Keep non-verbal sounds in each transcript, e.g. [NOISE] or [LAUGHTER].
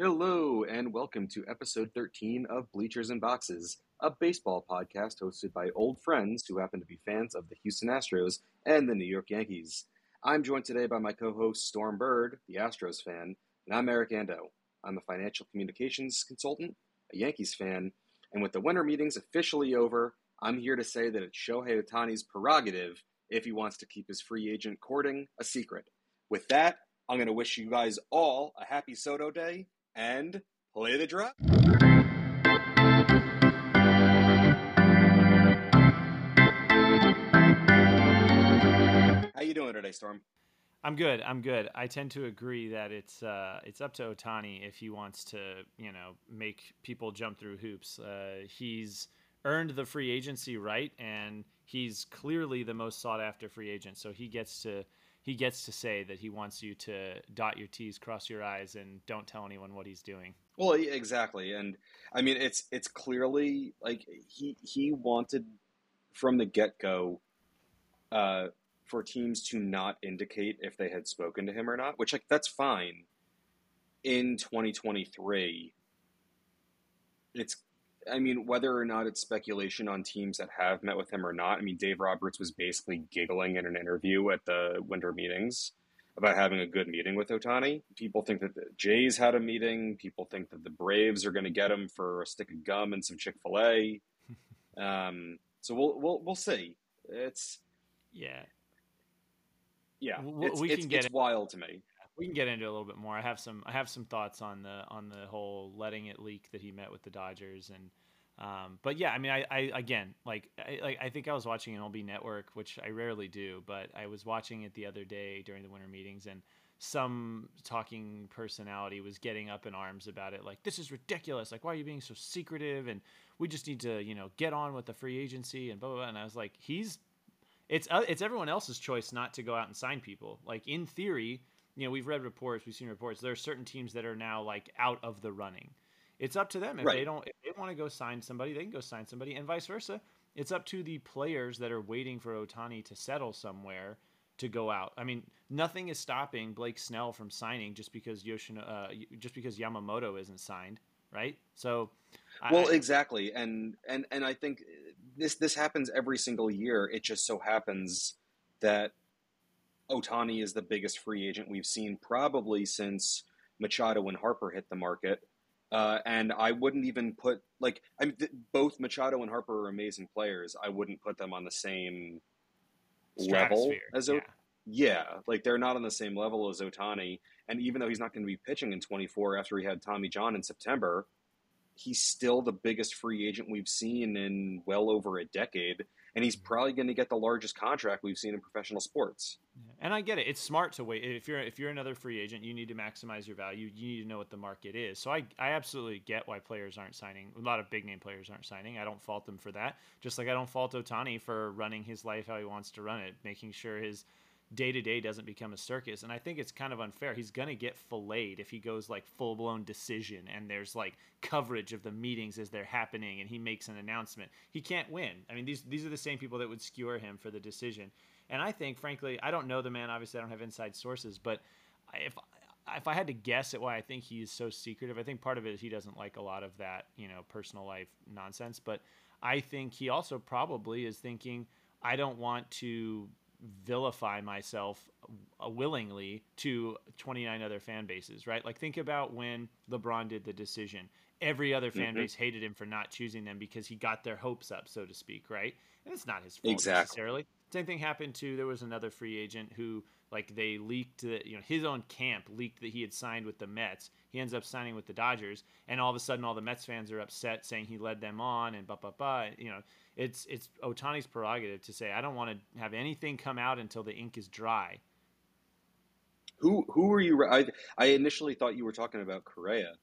Hello, and welcome to episode 13 of Bleachers and Boxes, a baseball podcast hosted by old friends who happen to be fans of the Houston Astros and the New York Yankees. I'm joined today by my co host, Storm Bird, the Astros fan, and I'm Eric Ando. I'm a financial communications consultant, a Yankees fan, and with the winter meetings officially over, I'm here to say that it's Shohei Ohtani's prerogative if he wants to keep his free agent courting a secret. With that, I'm going to wish you guys all a happy Soto Day and play the drop. How you doing today, Storm? I'm good. I'm good. I tend to agree that it's uh, it's up to Ohtani if he wants to, you know, make people jump through hoops. Uh, he's earned the free agency right, and he's clearly the most sought after free agent. So he gets to he gets to say that he wants you to dot your T's, cross your I's, and don't tell anyone what he's doing. Well, exactly, and I mean it's it's clearly like he he wanted from the get go uh, for teams to not indicate if they had spoken to him or not, which like that's fine. In 2023, it's I mean, whether or not it's speculation on teams that have met with him or not, I mean, Dave Roberts was basically giggling in an interview at the winter meetings about having a good meeting with Ohtani. People think that the Jays had a meeting. People think that the Braves are going to get him for a stick of gum and some Chick Fil A. [LAUGHS] um, so we'll we'll we'll see. It's yeah, yeah. It's, we it's, it's wild to me we can get into a little bit more. I have some I have some thoughts on the on the whole letting it leak that he met with the Dodgers and um, but yeah, I mean, I, I again, like, I, like I think I was watching an MLB Network, which I rarely do, but I was watching it the other day during the winter meetings, and some talking personality was getting up in arms about it, like, this is ridiculous. Like, why are you being so secretive? And we just need to, you know, get on with the free agency and blah blah. blah. And I was like, he's, it's uh, it's everyone else's choice not to go out and sign people. Like in theory, you know, we've read reports, we've seen reports. There are certain teams that are now like out of the running. It's up to them if right. they don't if they want to go sign somebody, they can go sign somebody, and vice versa. It's up to the players that are waiting for Ohtani to settle somewhere to go out. I mean, nothing is stopping Blake Snell from signing just because Yoshino, uh, just because Yamamoto isn't signed, right? So, well, I, exactly, and and and I think this this happens every single year. It just so happens that Ohtani is the biggest free agent we've seen probably since Machado and Harper hit the market. Uh, and I wouldn't even put like I mean, th- both Machado and Harper are amazing players. I wouldn't put them on the same level as o- yeah. yeah, like they're not on the same level as Ohtani. And even though he's not going to be pitching in 24 after he had Tommy John in September, he's still the biggest free agent we've seen in well over a decade and he's probably going to get the largest contract we've seen in professional sports. And I get it; it's smart to wait. If you're if you're another free agent, you need to maximize your value. You need to know what the market is. So I I absolutely get why players aren't signing. A lot of big name players aren't signing. I don't fault them for that. Just like I don't fault Ohtani for running his life how he wants to run it, making sure his day to day doesn't become a circus. And I think it's kind of unfair. He's going to get filleted if he goes like full blown decision and there's like coverage of the meetings as they're happening and he makes an announcement. He can't win. I mean, these these are the same people that would skewer him for the decision. And I think, frankly, I don't know the man. Obviously, I don't have inside sources, but if if I had to guess at why I think he is so secretive, I think part of it is he doesn't like a lot of that, you know, personal life nonsense. But I think he also probably is thinking, I don't want to vilify myself willingly to 29 other fan bases, right? Like think about when LeBron did the decision. Every other fan mm-hmm. base hated him for not choosing them because he got their hopes up, so to speak, right? And it's not his fault exactly. necessarily. Same thing happened to there was another free agent who like they leaked that you know his own camp leaked that he had signed with the Mets. He ends up signing with the Dodgers, and all of a sudden all the Mets fans are upset, saying he led them on and blah blah blah. You know, it's it's Ohtani's prerogative to say I don't want to have anything come out until the ink is dry. Who who were you? I I initially thought you were talking about Correa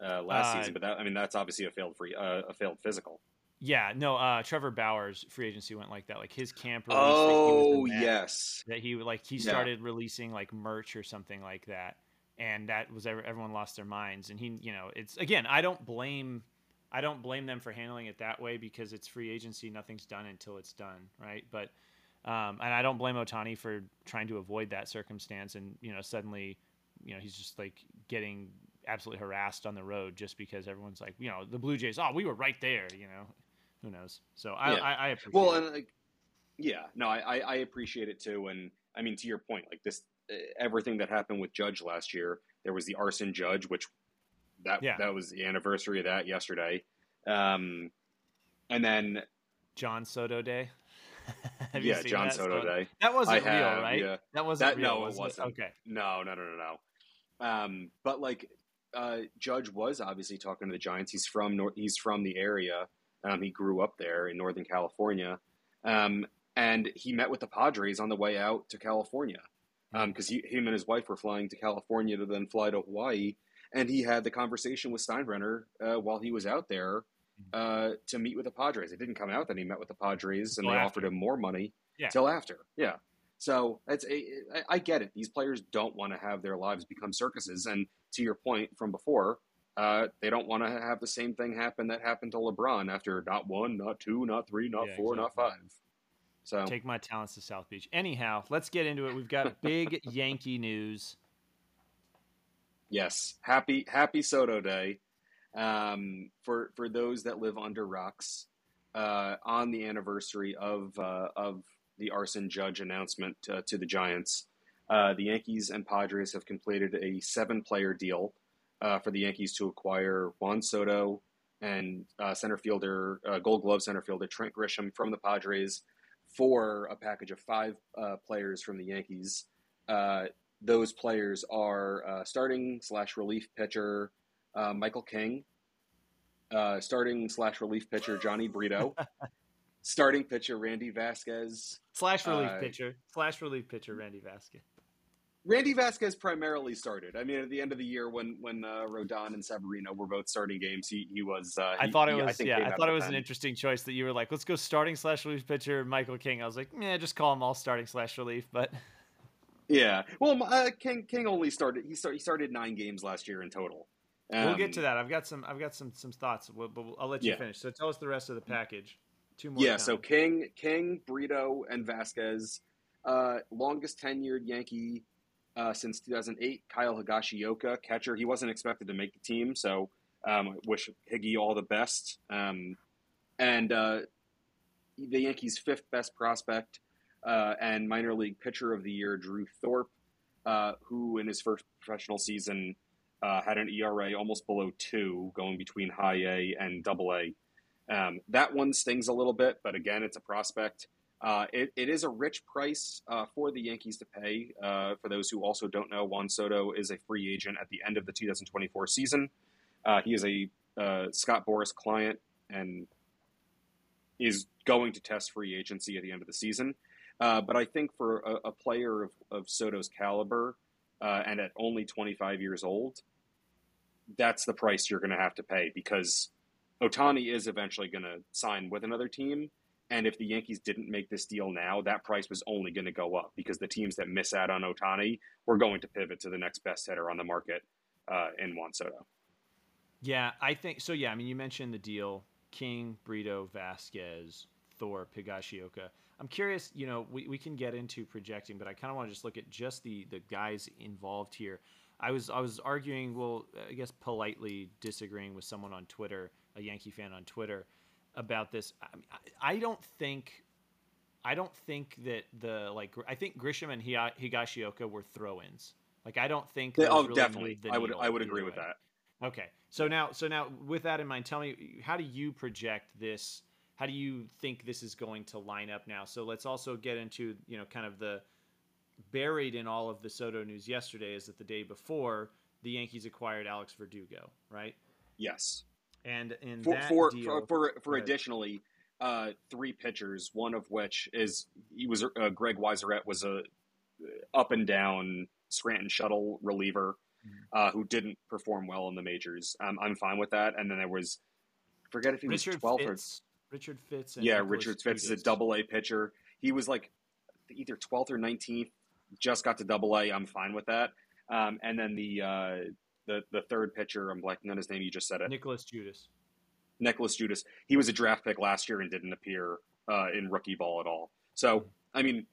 uh, last uh, season, but that I mean that's obviously a failed free uh, a failed physical. Yeah, no. Uh, Trevor Bauer's free agency went like that. Like his camp. Release, Oh that yes. That he like he started yeah. releasing like merch or something like that, and that was everyone lost their minds. And he, you know, it's again. I don't blame I don't blame them for handling it that way because it's free agency. Nothing's done until it's done, right? But um, and I don't blame Ohtani for trying to avoid that circumstance. And you know, suddenly, you know, he's just like getting absolutely harassed on the road just because everyone's like, you know, the Blue Jays. Oh, we were right there. You know, who knows? So I, yeah. I, I appreciate. Well, it. and like, yeah, no, I, I appreciate it too. And I mean, to your point, like this, everything that happened with Judge last year, there was the arson judge, which that yeah. that was the anniversary of that yesterday. Um, and then John Soto Day. [LAUGHS] yeah, John that? Soto Day. That wasn't real, right? Yeah. That wasn't that, real. No, was it wasn't. Okay. No, no, no, no, no. Um, but like, uh, Judge was obviously talking to the Giants. He's from North. He's from the area. Um, he grew up there in Northern California, um, and he met with the Padres on the way out to California because um, him and his wife were flying to California to then fly to Hawaii, and he had the conversation with Steinbrenner uh, while he was out there uh, to meet with the Padres. It didn't come out that he met with the Padres and they after. offered him more money yeah. till after. Yeah. So it's a, I get it. These players don't want to have their lives become circuses, and to your point from before, uh, they don't want to have the same thing happen that happened to LeBron after not one, not two, not three, not yeah, four, exactly. not five. So take my talents to South Beach. Anyhow, let's get into it. We've got big [LAUGHS] Yankee news. Yes, happy Happy Soto Day um, for for those that live under rocks. Uh, on the anniversary of uh, of the arson judge announcement uh, to the Giants, uh, the Yankees and Padres have completed a seven player deal uh, for the Yankees to acquire Juan Soto and uh, center fielder Gold Glove center fielder Trent Grisham from the Padres for a package of five players from the Yankees. those players are starting slash relief pitcher uh, Michael King, uh, starting slash relief pitcher Jhony Brito, [LAUGHS] starting pitcher Randy Vasquez, slash relief uh, pitcher slash relief pitcher Randy Vasquez. Randy Vasquez primarily started. I mean, at the end of the year, when when uh, Rodon and Severino were both starting games, he he was. Uh, I thought it was I yeah. I thought it was an interesting choice that you were like, let's go starting slash relief pitcher Michael King. I was like, yeah, just call him all starting slash relief, but. [LAUGHS] Yeah, well, uh, King King only started. He started. He started nine games last year in total. Um, we'll get to um, that. I've got some. I've got some some thoughts, but I'll let you yeah. finish. So tell us the rest of the package. Two more. Yeah. So King, King, Brito, and Vasquez, uh, longest tenured Yankee uh, since 2008. Kyle Higashioka, catcher. He wasn't expected to make the team, so um, wish Higgy all the best. Um, and uh, the Yankees' fifth best prospect uh, and minor league pitcher of the year, Drew Thorpe, uh, who in his first professional season uh, had an ERA almost below two, going between high A and double A. Um, that one stings a little bit, but again, it's a prospect. Uh, it, it is a rich price uh, for the Yankees to pay. Uh, for those who also don't know, Juan Soto is a free agent at the end of the 2024 season. Uh, he is a uh, Scott Boras client and is going to test free agency at the end of the season. but I think for a, a player of, of Soto's caliber, and at only 25 years old, that's the price you're going to have to pay because Ohtani is eventually going to sign with another team. And if the Yankees didn't make this deal now, that price was only going to go up because the teams that miss out on Ohtani were going to pivot to the next best hitter on the market uh, in Juan Soto. Yeah, I think so. Yeah, I mean, you mentioned the deal King, Brito, Vasquez, Thor, Higashioka. I'm curious, you know, we, we can get into projecting, but I kind of want to just look at just the the guys involved here. I was I was arguing, well, I guess politely disagreeing with someone on Twitter, a Yankee fan on Twitter, about this. I, mean, I don't think, I don't think that the like I think Grisham and Higashioka were throw-ins. Like I don't think. They, oh, really definitely. I would I would agree with that. Okay, so now so now with that in mind, tell me how do you project this? how do you think this is going to line up now? So let's also get into you know kind of the buried in all of the Soto news yesterday is that the day before the Yankees acquired Alex Verdugo, right? Yes. And in for that for deal, for, for, for additionally uh, three pitchers, one of which is he was uh, Greg Weissert was a up and down Scranton shuttle reliever mm-hmm. uh, who didn't perform well in the majors. Um, I'm fine with that. And then there was forget if he Richard was 12 Fitz. Richard Fitts. yeah, Nicholas Richard Fitts is a double A pitcher. He was like either 12th or 19th. Just got to double A. I'm fine with that. Um, and then the uh, the the third pitcher, I'm blanking on his name. You just said it. Nicholas Judice. Nicholas Judice. He was a draft pick last year and didn't appear uh, in rookie ball at all. So, I mean,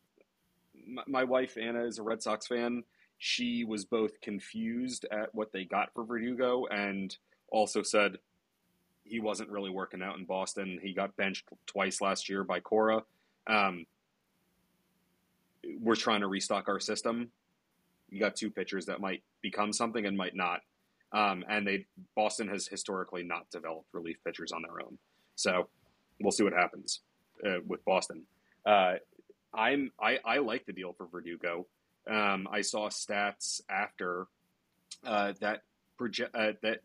my, my wife Anna is a Red Sox fan. she was both confused at what they got for Verdugo and also said he wasn't really working out in Boston. He got benched twice last year by Cora. Um, we're trying to restock our system. You got two pitchers that might become something and might not. Um, and they Boston has historically not developed relief pitchers on their own. So we'll see what happens uh, with Boston. Uh, I'm I, I like the deal for Verdugo. Um, I saw stats after uh, that project uh, that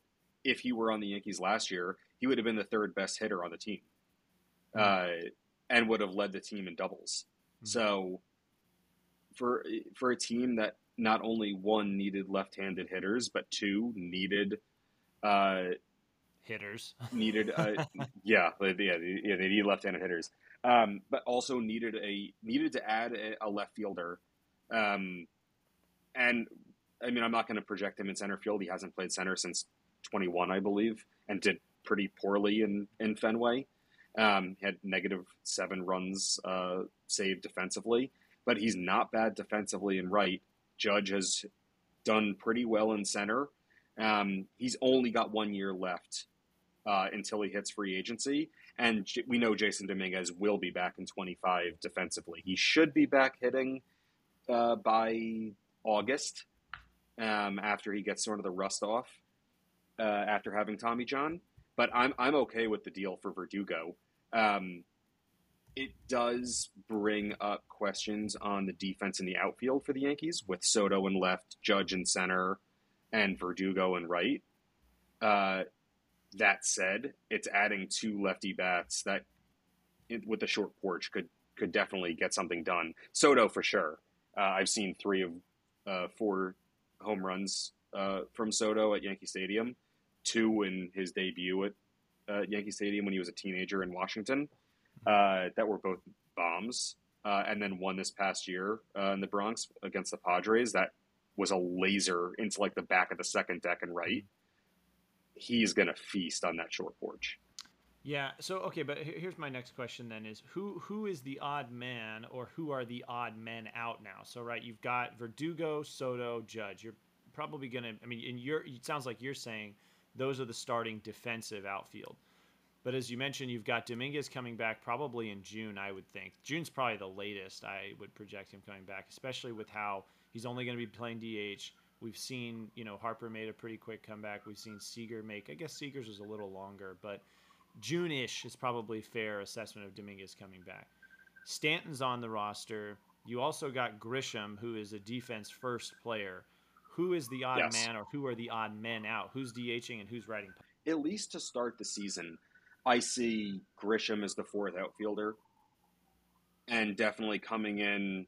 if he were on the Yankees last year, he would have been the third best hitter on the team, mm-hmm. and would have led the team in doubles. Mm-hmm. So for for a team that not only one needed left-handed hitters, but two needed uh, hitters. [LAUGHS] needed, uh, [LAUGHS] yeah, yeah, yeah, they need left-handed hitters, um, but also needed a needed to add a, a left fielder. Um, and I mean, I'm not going to project him in center field. He hasn't played center since 21, I believe, and did pretty poorly in in Fenway. Um, had negative seven runs uh, saved defensively, but he's not bad defensively in right. Judge has done pretty well in center. Um, he's only got one year left uh, until he hits free agency. And we know Jasson Dominguez will be back in 25 defensively. He should be back hitting uh, by August um, after he gets sort of the rust off uh, after having Tommy John. But I'm, I'm okay with the deal for Verdugo. Um, it does bring up questions on the defense in the outfield for the Yankees with Soto in left, Judge in center, and Verdugo in right. Uh, that said, it's adding two lefty bats that, it, with a short porch, could could definitely get something done. Soto for sure. Uh, I've seen three of uh, four home runs uh, from Soto at Yankee Stadium, two in his debut at uh, Yankee Stadium when he was a teenager in Washington uh, that were both bombs, uh, and then one this past year uh, in the Bronx against the Padres that was a laser into like the back of the second deck and right. He's gonna feast on that short porch. Yeah. So okay, but here's my next question then: is who who is the odd man, or who are the odd men out now? So right, you've got Verdugo, Soto, Judge. You're probably gonna. I mean, in your it sounds like you're saying those are the starting defensive outfield. But as you mentioned, you've got Dominguez coming back probably in June, I would think. June's probably the latest I would project him coming back, especially with how he's only going to be playing DH. We've seen, you know, Harper made a pretty quick comeback. We've seen Seager make, I guess Seager's was a little longer, but June ish is probably fair assessment of Dominguez coming back. Stanton's on the roster. You also got Grisham, who is a defense first player. Who is the odd yes. man or who are the odd men out? Who's DHing and who's writing? At least to start the season, I see Grisham as the fourth outfielder and definitely coming in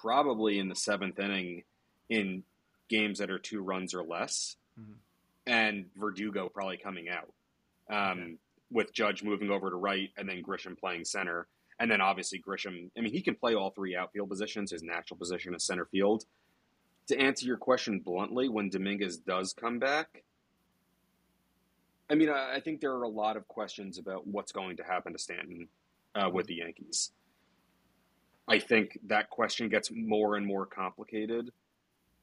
probably in the seventh inning in games that are two runs or less, mm-hmm. and Verdugo probably coming out. Um, okay. With Judge moving over to right and then Grisham playing center. And then obviously Grisham, I mean, he can play all three outfield positions. His natural position is center field. To answer your question bluntly, when Dominguez does come back, I mean, I, I think there are a lot of questions about what's going to happen to Stanton uh, with the Yankees. I think that question gets more and more complicated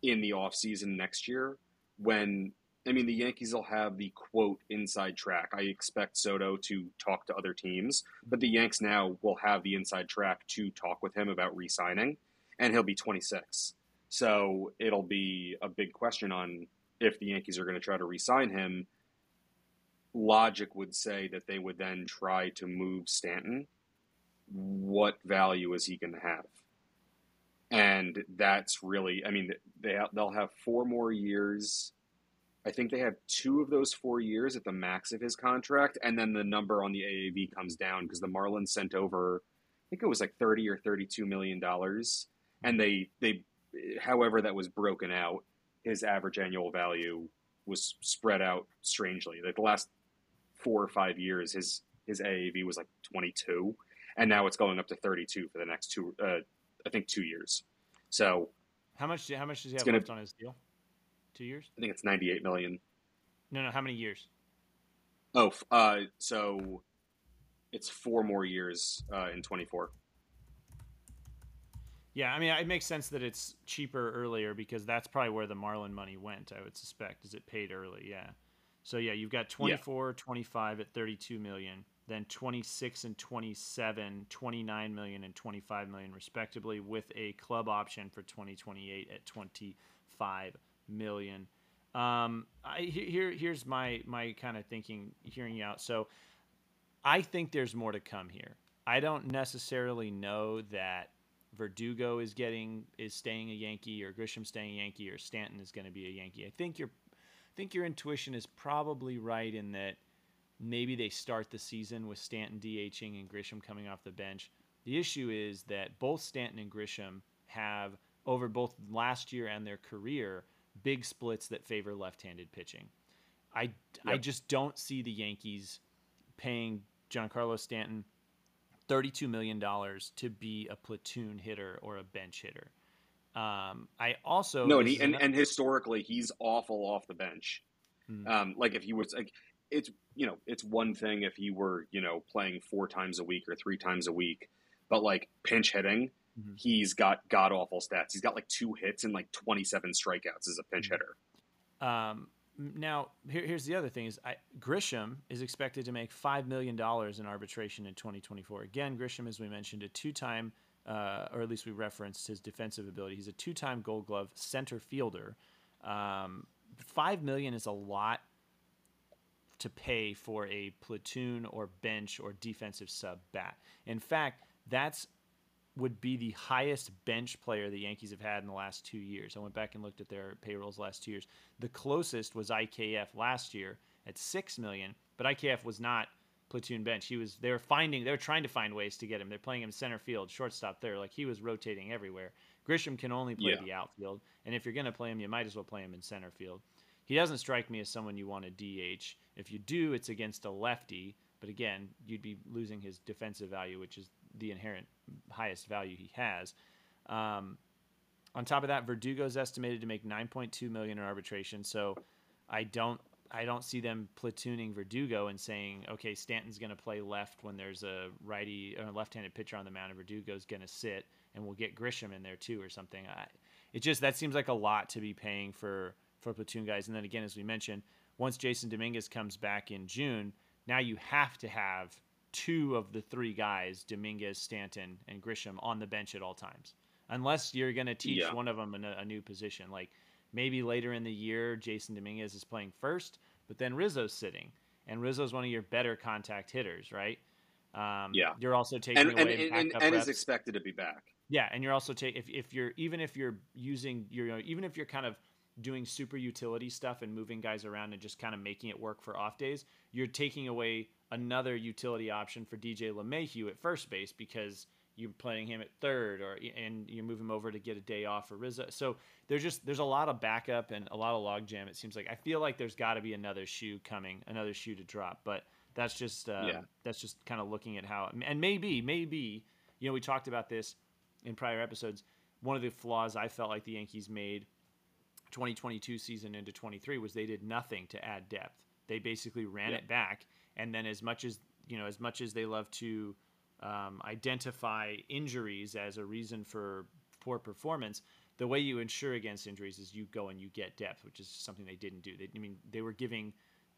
in the offseason next year when I mean the Yankees will have the quote inside track. I expect Soto to talk to other teams, but the Yanks now will have the inside track to talk with him about re-signing and he'll be 26. So it'll be a big question on if the Yankees are going to try to re-sign him logic would say that they would then try to move Stanton. What value is he going to have? And that's really, I mean, they they'll have four more years. I think they have two of those four years at the max of his contract, and then the number on the AAV comes down because the Marlins sent over, I think it was like thirty or thirty-two million dollars, and they they, however that was broken out, his average annual value was spread out strangely. Like the last four or five years, his his AAV was like 22, and now it's going up to 32 for the next two, uh, I think, two years. So, how much? How much does he have gonna, left on his deal? Two years? I think it's 98 million. No, no. How many years? Oh, uh, so it's four more years uh, in 24. Yeah, I mean, it makes sense that it's cheaper earlier because that's probably where the Marlin money went. I would suspect, is it paid early? Yeah. So yeah, you've got 24, yeah. 25 at 32 million, then 26 and 27, 29 million and 25 million respectively, with a club option for 2028 at 25 million. Um, I, here, here's my my kind of thinking, hearing you out. So, I think there's more to come here. I don't necessarily know that Verdugo is getting is staying a Yankee or Grisham staying a Yankee or Stanton is going to be a Yankee. I think your I think your intuition is probably right in that maybe they start the season with Stanton DHing and Grisham coming off the bench. The issue is that both Stanton and Grisham have over both last year and their career big splits that favor left-handed pitching. I yep. I just don't see the Yankees paying Giancarlo Stanton $32 million to be a platoon hitter or a bench hitter. Um, I also no, and, he, and, and, historically he's awful off the bench. Hmm. Um, like if he was like, it's you know it's one thing if he were you know playing four times a week or three times a week, but like pinch hitting, mm-hmm. he's got god awful stats. He's got like two hits and like twenty seven strikeouts as a pinch mm-hmm. hitter. Um, now, here, here's the other thing: is I, Grisham is expected to make five million dollars in arbitration in 2024. Again, Grisham, as we mentioned, a two-time, uh, or at least we referenced his defensive ability. He's a two-time Gold Glove center fielder. Um, five million is a lot to pay for a platoon or bench or defensive sub bat. In fact, that's would be the highest bench player the Yankees have had in the last two years. I went back and looked at their payrolls last two years. The closest was IKF last year at six million, but IKF was not platoon bench. He was they were finding they were trying to find ways to get him. They're playing him center field, shortstop there. Like he was rotating everywhere. Grisham can only play yeah. the outfield, and if you're going to play him, you might as well play him in center field. He doesn't strike me as someone you want to DH. If you do, it's against a lefty, but again, you'd be losing his defensive value, which is the inherent highest value he has. Um, on top of that, Verdugo is estimated to make 9.2 million in arbitration. So I don't I don't see them platooning Verdugo and saying, okay, Stanton's going to play left when there's a righty or a left-handed pitcher on the mound, and Verdugo's going to sit, and we'll get Grisham in there too or something. I, it just that seems like a lot to be paying for for platoon guys. And then again, as we mentioned, once Jasson Dominguez comes back in June, now you have to have two of the three guys, Dominguez, Stanton, and Grisham, on the bench at all times, unless you're going to teach yeah. one of them a, a new position. Like maybe later in the year, Jasson Dominguez is playing first, but then Rizzo's sitting, and Rizzo's one of your better contact hitters, right? Um, yeah, you're also taking and, away and, and, and is expected to be back. Yeah, and you're also taking if, if you're even if you're using your even if you're kind of doing super utility stuff and moving guys around and just kind of making it work for off days, you're taking away another utility option for DJ LeMahieu at first base because you're playing him at third or and you move him over to get a day off for Rizzo. So there's just there's a lot of backup and a lot of logjam. It seems like I feel like there's got to be another shoe coming, another shoe to drop. But that's just uh, yeah. that's just kind of looking at how and maybe maybe you know we talked about this in prior episodes. One of the flaws I felt like the Yankees made 2022 season into 23 was they did nothing to add depth. They basically ran yeah. it back, and then as much as you know, as much as they love to um, identify injuries as a reason for poor performance, the way you insure against injuries is you go and you get depth, which is something they didn't do. They, I mean, they were giving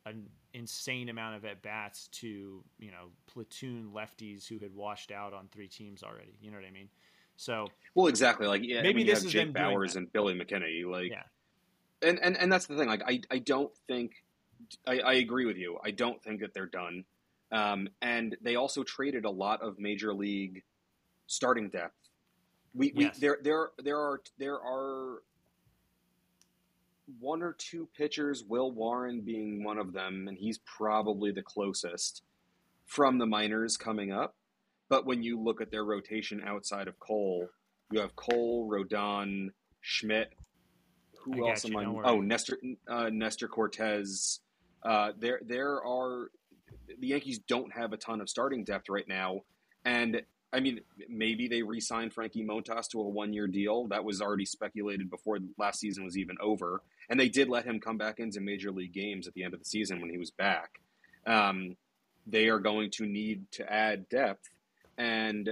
an insane amount of at bats to you know platoon lefties who had washed out on three teams already. You know what I mean? So well, exactly. Like yeah, maybe this is Jake Bauers and Billy McKinney. Like yeah and, and and that's the thing. Like I, I don't think I, I agree with you. I don't think that they're done. Um, and they also traded a lot of major league starting depth. We, we yes. there there there are there are one or two pitchers, Will Warren being one of them, and he's probably the closest from the minors coming up. But when you look at their rotation outside of Cole, you have Cole, Rodon, Schmidt, who else am I? Oh, Nestor uh, Nestor Cortes. Uh, there there are the Yankees don't have a ton of starting depth right now, and I mean maybe they re-signed Frankie Montas to a one-year deal that was already speculated before last season was even over, and they did let him come back into major league games at the end of the season when he was back. Um, they are going to need to add depth, and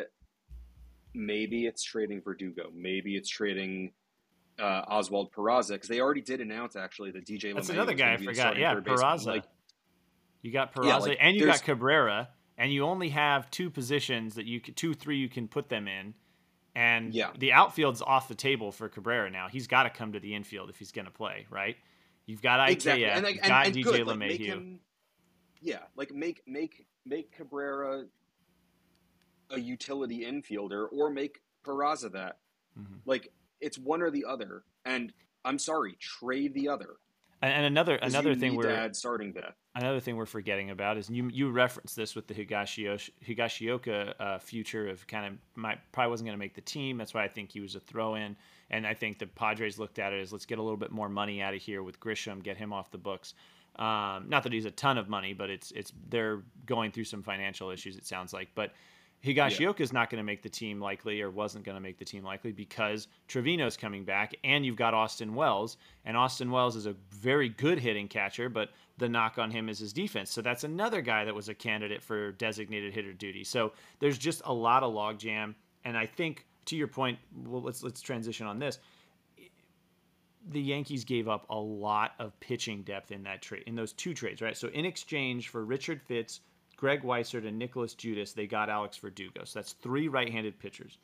maybe it's trading Verdugo. Maybe it's trading uh, Oswald Peraza because they already did announce actually that DJ. That's another guy I forgot. Yeah. Peraza. Like, You got Peraza Yeah, like, and you got Cabrera, and you only have two positions that you can, two, three you can put them in. And Yeah. the outfield's off the table for Cabrera now. He's got to come to the infield if he's going to play, right? You've got Ikea, exactly, and, like, you've and, got and DJ good, like, LeMahieu. him, yeah, like make make make Cabrera a utility infielder, or make Peraza that. Mhm. Like it's one or the other. And I'm sorry, trade the other. And, another another thing we're add starting depth. another thing we're forgetting about is you you referenced this with the Higashioka, Higashioka uh, future of kind of might probably wasn't going to make the team. That's why I think he was a throw in, and I think the Padres looked at it as let's get a little bit more money out of here with Grisham, get him off the books. Um, not that he's a ton of money, but it's it's they're going through some financial issues. It sounds like, but. Higashioka is not going to make the team likely, or wasn't going to make the team likely because Trevino's coming back, and you've got Austin Wells, and Austin Wells is a very good hitting catcher, but the knock on him is his defense. So that's another guy that was a candidate for designated hitter duty. So there's just a lot of logjam, and I think to your point, well, let's let's transition on this. The Yankees gave up a lot of pitching depth in that trade, in those two trades, right? So in exchange for Richard Fitts, Greg Weissert, and Nicholas Judice, they got Alex Verdugo. So that's three right-handed pitchers.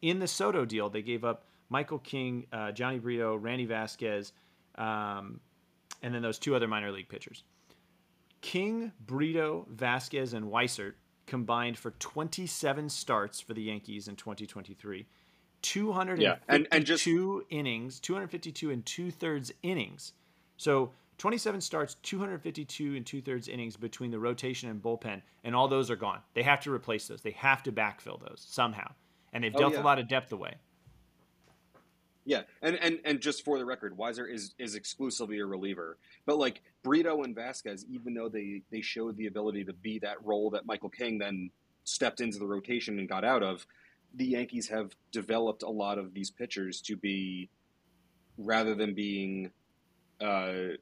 In the Soto deal, they gave up Michael King, uh, Jhony Brito, Randy Vasquez, um, and then those two other minor league pitchers. King, Brito, Vasquez, and Weissert combined for 27 starts for the Yankees in 2023. 252 Yeah, and- and just- innings, 252 and two thirds innings. So 27 starts, 252 and two thirds innings between the rotation and bullpen, and all those are gone. They have to replace those. They have to backfill those somehow, and they've Oh, dealt yeah. a lot of depth away. Yeah, and, and and just for the record, Weiser is is exclusively a reliever. But like Brito and Vasquez, even though they they showed the ability to be that role that Michael King then stepped into the rotation and got out of, the Yankees have developed a lot of these pitchers to be rather than being uh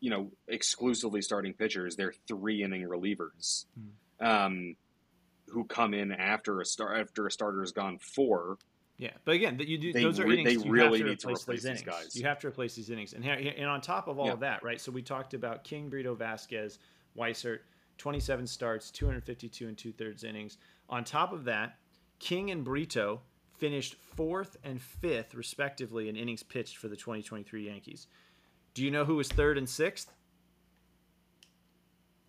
you know exclusively starting pitchers, they're three inning relievers. Um who come in after a star after a starter has gone four Yeah, but again, that you do, They those are innings. they you really have to need to replace replace these innings. guys. You have to replace these innings, and and on top of all Yeah. of that, right? So we talked about King, Brito, Vasquez, Weissert, twenty-seven starts, two hundred fifty-two and two-thirds innings. On top of that, King and Brito finished fourth and fifth, respectively, in innings pitched for the 2023 Yankees. Do you know who was third and sixth?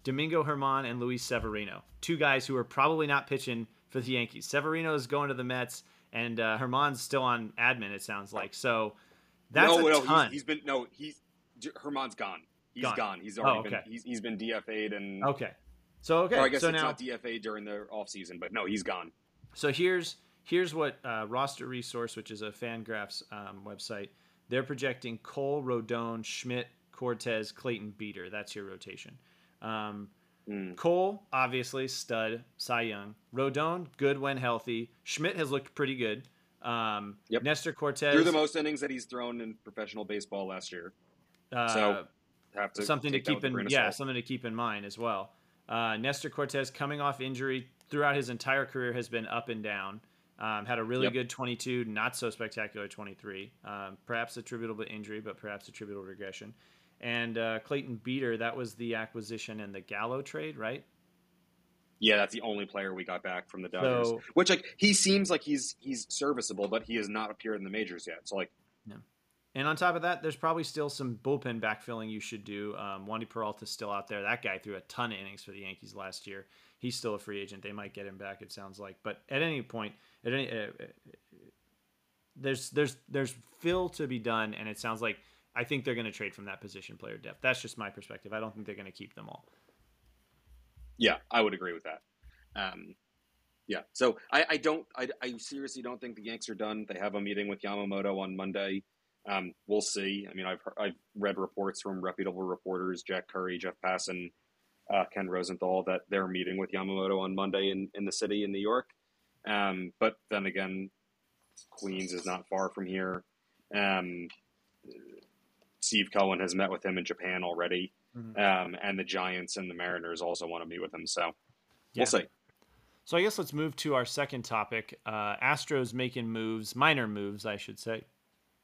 Domingo Germán and Luis Severino, two guys who are probably not pitching for the Yankees. Severino is going to the Mets, and uh, Germán's still on admin. It sounds like so. That's no, no. He's, he's been no, he's Germán's gone. He's Gone. gone. He's Oh, already okay. been he's, he's been DFA'd and okay, so okay, or I guess so it's now not DFA during the off season, but no, he's gone. So here's here's what uh, Roster Resource, which is a Fangraphs um, website, they're projecting Cole, Rodon, Schmidt, Cortes, Clayton, Beater. That's your rotation. Um, Mm. Cole, obviously stud, Cy Young. Rodon, good when healthy. Schmidt has looked pretty good. Um, Yep. Nestor Cortes, Threw the most innings that he's thrown in professional baseball last year. uh, so have to something to keep in yeah something to keep in mind as well. Uh, Nestor Cortes coming off injury throughout his entire career has been up and down. Um, had a really Yep. good 22, not so spectacular 23. Um, perhaps attributable to injury, but perhaps attributable to regression. And uh, Clayton Beeter, that was the acquisition and the Gallo trade, right? Yeah, that's the only player we got back from the Dodgers. So- Which like he seems like he's he's serviceable, but he has not appeared in the majors yet. So like And on top of that, there's probably still some bullpen backfilling you should do. Um, Wandy Peralta's still out there. That guy threw a ton of innings for the Yankees last year. He's still a free agent. They might get him back. It sounds like. But at any point, at any, uh, uh, there's there's there's fill to be done, and it sounds like I think they're going to trade from that position player depth. That's just my perspective. I don't think they're going to keep them all. Yeah, I would agree with that. Um, yeah, so I, I don't, I, I seriously don't think the Yanks are done. They have a meeting with Yamamoto on Monday. Um, we'll see. I mean, I've I've read reports from reputable reporters, Jack Curry, Jeff Passan, uh, Ken Rosenthal, that they're meeting with Yamamoto on Monday in, in the city in New York. Um, but then again, Queens is not far from here. Um, Steve Cohen has met with him in Japan already. Mhm. Um, and the Giants and the Mariners also want to meet with him. So Yeah. we'll see. So I guess let's move to our second topic. Uh, Astros making moves, minor moves, I should say.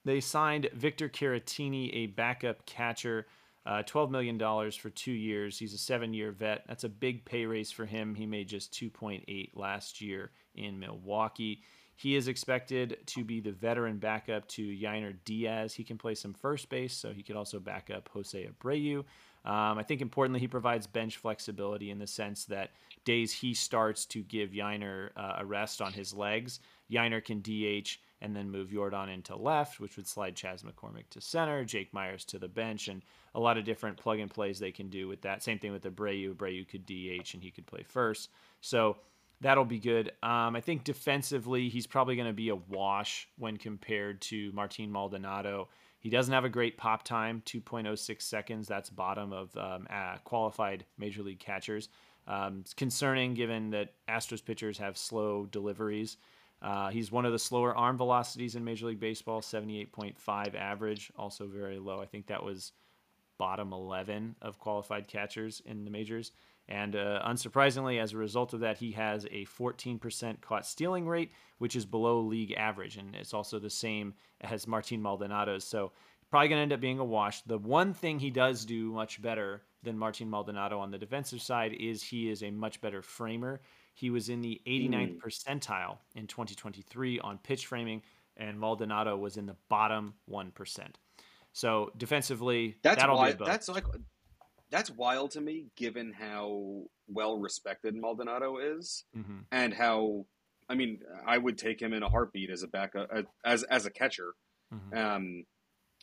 They signed Victor Caratini, a backup catcher, uh, $12 million for two years. He's a seven year vet. That's a big pay raise for him. He made just 2.8 last year in Milwaukee. He is expected to be the veteran backup to Yainer Diaz. He can play some first base, so he could also back up Jose Abreu. Um, I think importantly, he provides bench flexibility in the sense that days he starts to give Yainer uh, a rest on his legs, Yainer can DH and then move Yordan into left, which would slide Chas McCormick to center, Jake Meyers to the bench, and a lot of different plug and plays they can do with that. Same thing with Abreu. Abreu could DH and he could play first. So that'll be good. Um, I think defensively, he's probably going to be a wash when compared to Martin Maldonado. He doesn't have a great pop time, 2.06 seconds. That's bottom of um, uh, qualified major league catchers. Um, it's concerning given that Astros pitchers have slow deliveries. Uh, he's one of the slower arm velocities in Major League Baseball, 78.5 average, also very low. I think that was bottom 11 of qualified catchers in the majors. And uh, unsurprisingly, as a result of that, he has a 14% caught stealing rate, which is below league average. And it's also the same as Martin Maldonado's. So probably going to end up being a wash. The one thing he does do much better than Martin Maldonado on the defensive side is he is a much better framer. He was in the 89th mm. percentile in 2023 on pitch framing, and Maldonado was in the bottom 1%. So defensively, that's that'll why, be that's like that's wild to me, given how well respected Maldonado is, mm-hmm. and how I mean, I would take him in a heartbeat as a backup as as a catcher. Mm-hmm. Um,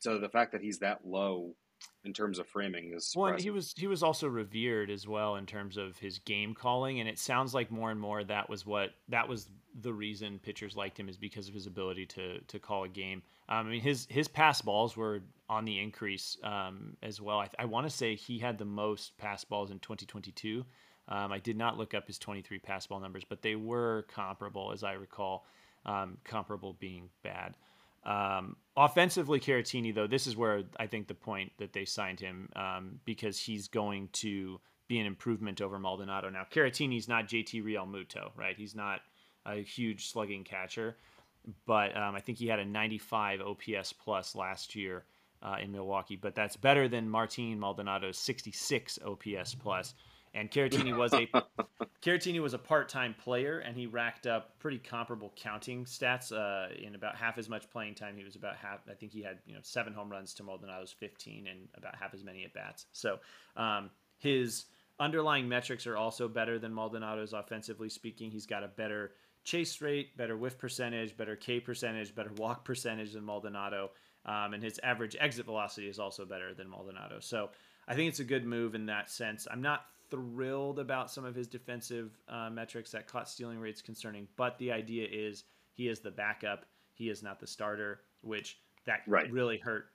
so the fact that he's that low in terms of framing is well he was he was also revered as well in terms of his game calling and it sounds like more and more that was what that was the reason pitchers liked him is because of his ability to to call a game. Um, i mean his his pass balls were on the increase um, as well. I, I want to say he had the most pass balls in 2022 um, i did not look up his 23 pass ball numbers but they were comparable as i recall um, comparable being bad um, offensively, Caratini, though, this is where I think the point that they signed him um, because he's going to be an improvement over Maldonado. Now, Caratini's not JT Realmuto, right? He's not a huge slugging catcher, but um, I think he had a 95 OPS plus last year uh, in Milwaukee, but that's better than Martin Maldonado's 66 OPS plus. And Caratini was a [LAUGHS] Caratini was a part-time player, and he racked up pretty comparable counting stats. Uh, in about half as much playing time, he was about half. I think he had you know seven home runs to Maldonado's 15, and about half as many at bats. So um, his underlying metrics are also better than Maldonado's offensively speaking. He's got a better chase rate, better whiff percentage, better K percentage, better walk percentage than Maldonado, um, and his average exit velocity is also better than Maldonado. So I think it's a good move in that sense. I'm not thrilled about some of his defensive uh, metrics. That caught stealing rates concerning, but the idea is he is the backup. He is not the starter, which that right. really hurt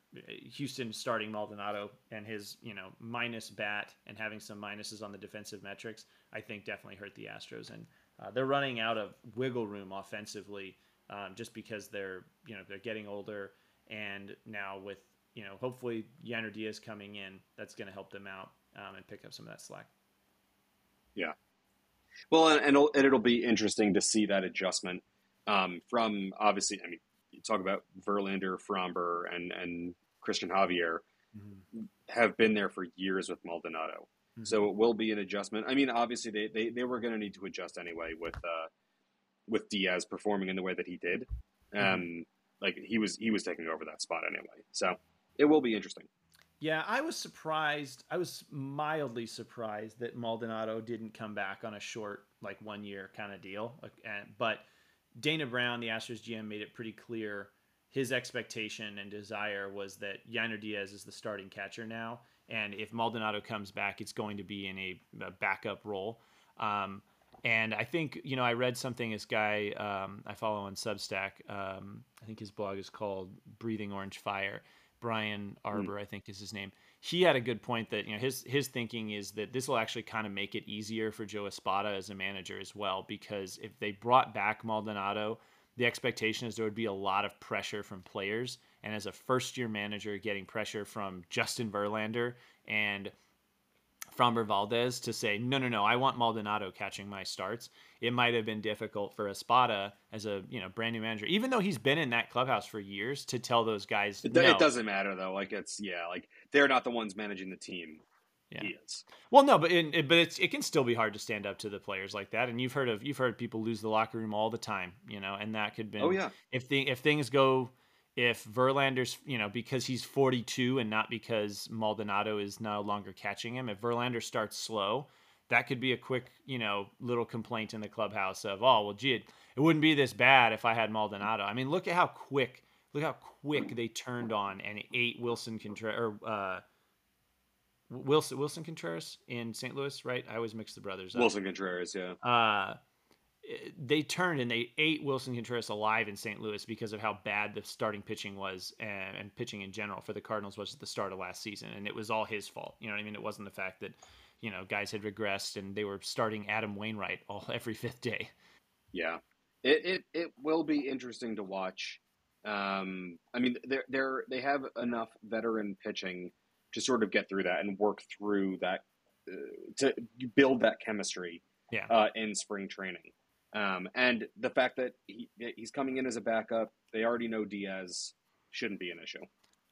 Houston starting Maldonado and his you know minus bat and having some minuses on the defensive metrics. I think definitely hurt the Astros, and uh, they're running out of wiggle room offensively um, just because they're you know they're getting older, and now with you know hopefully Yainer Diaz coming in, that's going to help them out um, and pick up some of that slack. Yeah. Well, and, and, it'll, and it'll be interesting to see that adjustment um, from obviously. I mean, you talk about Verlander, Framber, and and Christian Javier mm-hmm. have been there for years with Maldonado. Mm-hmm. So it will be an adjustment. I mean, obviously they they, they were going to need to adjust anyway with uh, with Diaz performing in the way that he did. Mm-hmm. Um, like he was he was taking over that spot anyway. So it will be interesting. Yeah, I was surprised. I was mildly surprised that Maldonado didn't come back on a short, like one year kind of deal. But Dana Brown, the Astros GM, made it pretty clear his expectation and desire was that Yainer Diaz is the starting catcher now, and if Maldonado comes back, it's going to be in a, a backup role. Um, and I think you know I read something. This guy um, I follow on Substack. Um, I think his blog is called Breathing Orange Fire Brian. Arbor, mm. I think is his name. He had a good point that you know his his thinking is that this will actually kind of make it easier for Joe Espada as a manager as well because if they brought back Maldonado, the expectation is there would be a lot of pressure from players, and as a first year manager, getting pressure from Justin Verlander and Framber Valdez to say, no, no, no, I want Maldonado catching my starts. It might have been difficult for Espada as a you know brand new manager, even though he's been in that clubhouse for years, to tell those guys. It, no. it doesn't matter though. Like it's yeah, like they're not the ones managing the team. Yeah. He is. Well, no, but in, it, but it's it can still be hard to stand up to the players like that, and you've heard of you've heard people lose the locker room all the time, you know, and that could be. Oh yeah. If the if things go if Verlander's, you know, because he's 42 and not because Maldonado is no longer catching him, if Verlander starts slow, that could be a quick, you know, little complaint in the clubhouse of, oh, well, gee, it, it wouldn't be this bad if I had Maldonado. I mean, look at how quick, look how quick they turned on and ate Willson Contreras, or uh, Willson, Willson Contreras in St. Louis, right? I always mix the brothers up. Willson Contreras, yeah. Uh, they turned and they ate Willson Contreras alive in St. Louis because of how bad the starting pitching was and, and, pitching in general for the Cardinals was at the start of last season. And it was all his fault. You know what I mean? It wasn't the fact that, you know, guys had regressed and they were starting Adam Wainwright all [LAUGHS] every fifth day. Yeah. It, it, it will be interesting to watch. Um, I mean, they're, they're, they have enough veteran pitching to sort of get through that and work through that, uh, to build that chemistry yeah. uh, in spring training. Um, and the fact that he, he's coming in as a backup, they already know Diaz shouldn't be an issue.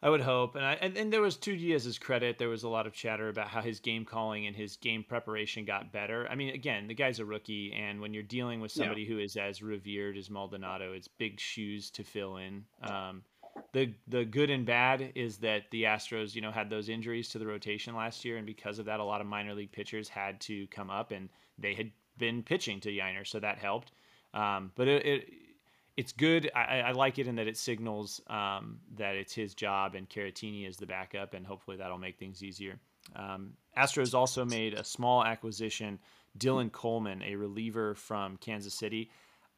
I would hope, and I and, and there was to Diaz's credit, there was a lot of chatter about how his game calling and his game preparation got better. I mean, again, the guy's a rookie, and when you're dealing with somebody yeah. who is as revered as Maldonado, it's big shoes to fill in. Um, the the good and bad is that the Astros, you know, had those injuries to the rotation last year, and because of that, a lot of minor league pitchers had to come up, and they had been pitching to Yainer, so that helped. Um, but it, it, it's good. I, I, like it in that it signals um, that it's his job and Caratini is the backup, and hopefully that'll make things easier. Um, Astros also made a small acquisition, Dylan Coleman, a reliever from Kansas City.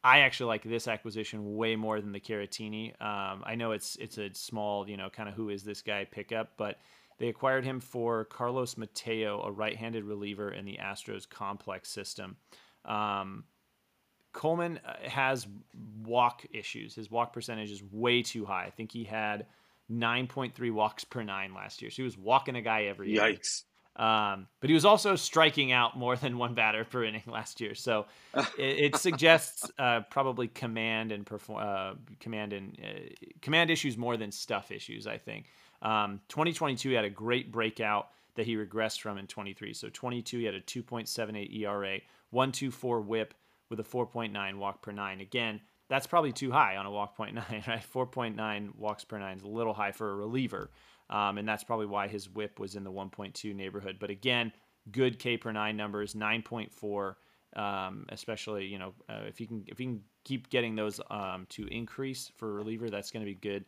I actually like this acquisition way more than the Caratini. Um, I know it's it's a small, you know, kind of who is this guy pickup, but they acquired him for Carlos Mateo, a right handed reliever in the Astros complex system. Um, Coleman uh, has walk issues. His walk percentage is way too high. I think he had 9.3 walks per nine last year. So he was walking a guy every year. Yikes. Um, but he was also striking out more [LAUGHS] than one batter per inning last year. So [LAUGHS] it, it, suggests uh, probably command and perform uh, command and uh, command issues more than stuff issues. I think. Um, 2022 he had a great breakout that he regressed from in 23. So 22 he had a 2.78 ERA, 124 WHIP with a 4.9 walk per nine. Again, that's probably too high on a walk point [LAUGHS] nine, right? 4.9 walks per nine is a little high for a reliever. Um, and that's probably why his whip was in the 1.2 neighborhood. But again, good K per nine numbers, 9.4. Um, especially you know uh, if you can if you can keep getting those um, to increase for a reliever, that's going to be good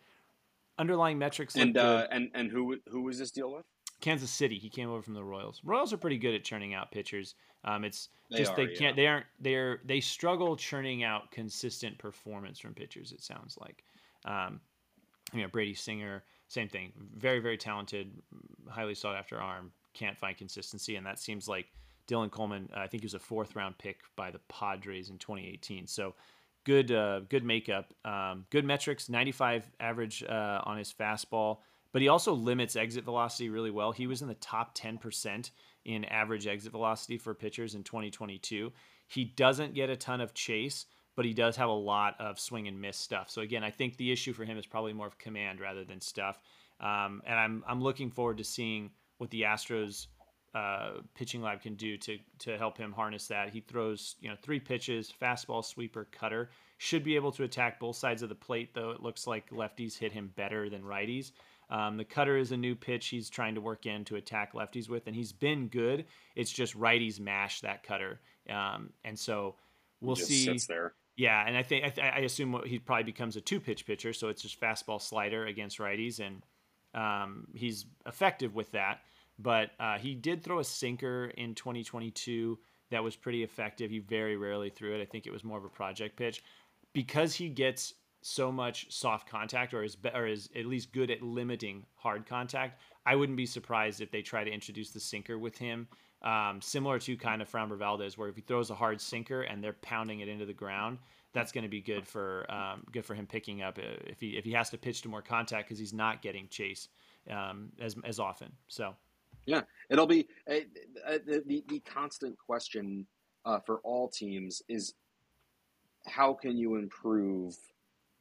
underlying metrics. And uh, and and who who was this deal with? Kansas City. He came over from the Royals. Royals are pretty good at churning out pitchers. Um, it's they just are, they can't. They aren't. They're they struggle churning out consistent performance from pitchers. It sounds like. Um, you know, Brady Singer, same thing. Very very talented, highly sought after arm. Can't find consistency, and that seems like Dylan Coleman. Uh, I think he was a fourth round pick by the Padres in 2018. So good uh, good makeup, um, good metrics, 95 average uh, on his fastball, but he also limits exit velocity really well. He was in the top 10% in average exit velocity for pitchers in 2022. He doesn't get a ton of chase, but he does have a lot of swing and miss stuff. So again, I think the issue for him is probably more of command rather than stuff. Um, and I'm I'm looking forward to seeing what the Astros uh, pitching lab can do to to help him harness that. He throws you know three pitches, fastball, sweeper, cutter. Should be able to attack both sides of the plate, though it looks like lefties hit him better than righties. Um, the cutter is a new pitch he's trying to work in to attack lefties with, and he's been good. It's just righties mash that cutter, um, and so we'll see. Yeah, and I think I, th- I assume he probably becomes a two pitch pitcher, so it's just fastball slider against righties, and um, he's effective with that. But uh, he did throw a sinker in 2022 that was pretty effective. He very rarely threw it. I think it was more of a project pitch because he gets so much soft contact or is or is at least good at limiting hard contact. I wouldn't be surprised if they try to introduce the sinker with him, um, similar to kind of Framber Valdez, where if he throws a hard sinker and they're pounding it into the ground, that's going to be good for um, good for him picking up uh, if he if he has to pitch to more contact because he's not getting chase um, as as often. So Yeah, it'll be uh, the, the, the constant question uh, for all teams is how can you improve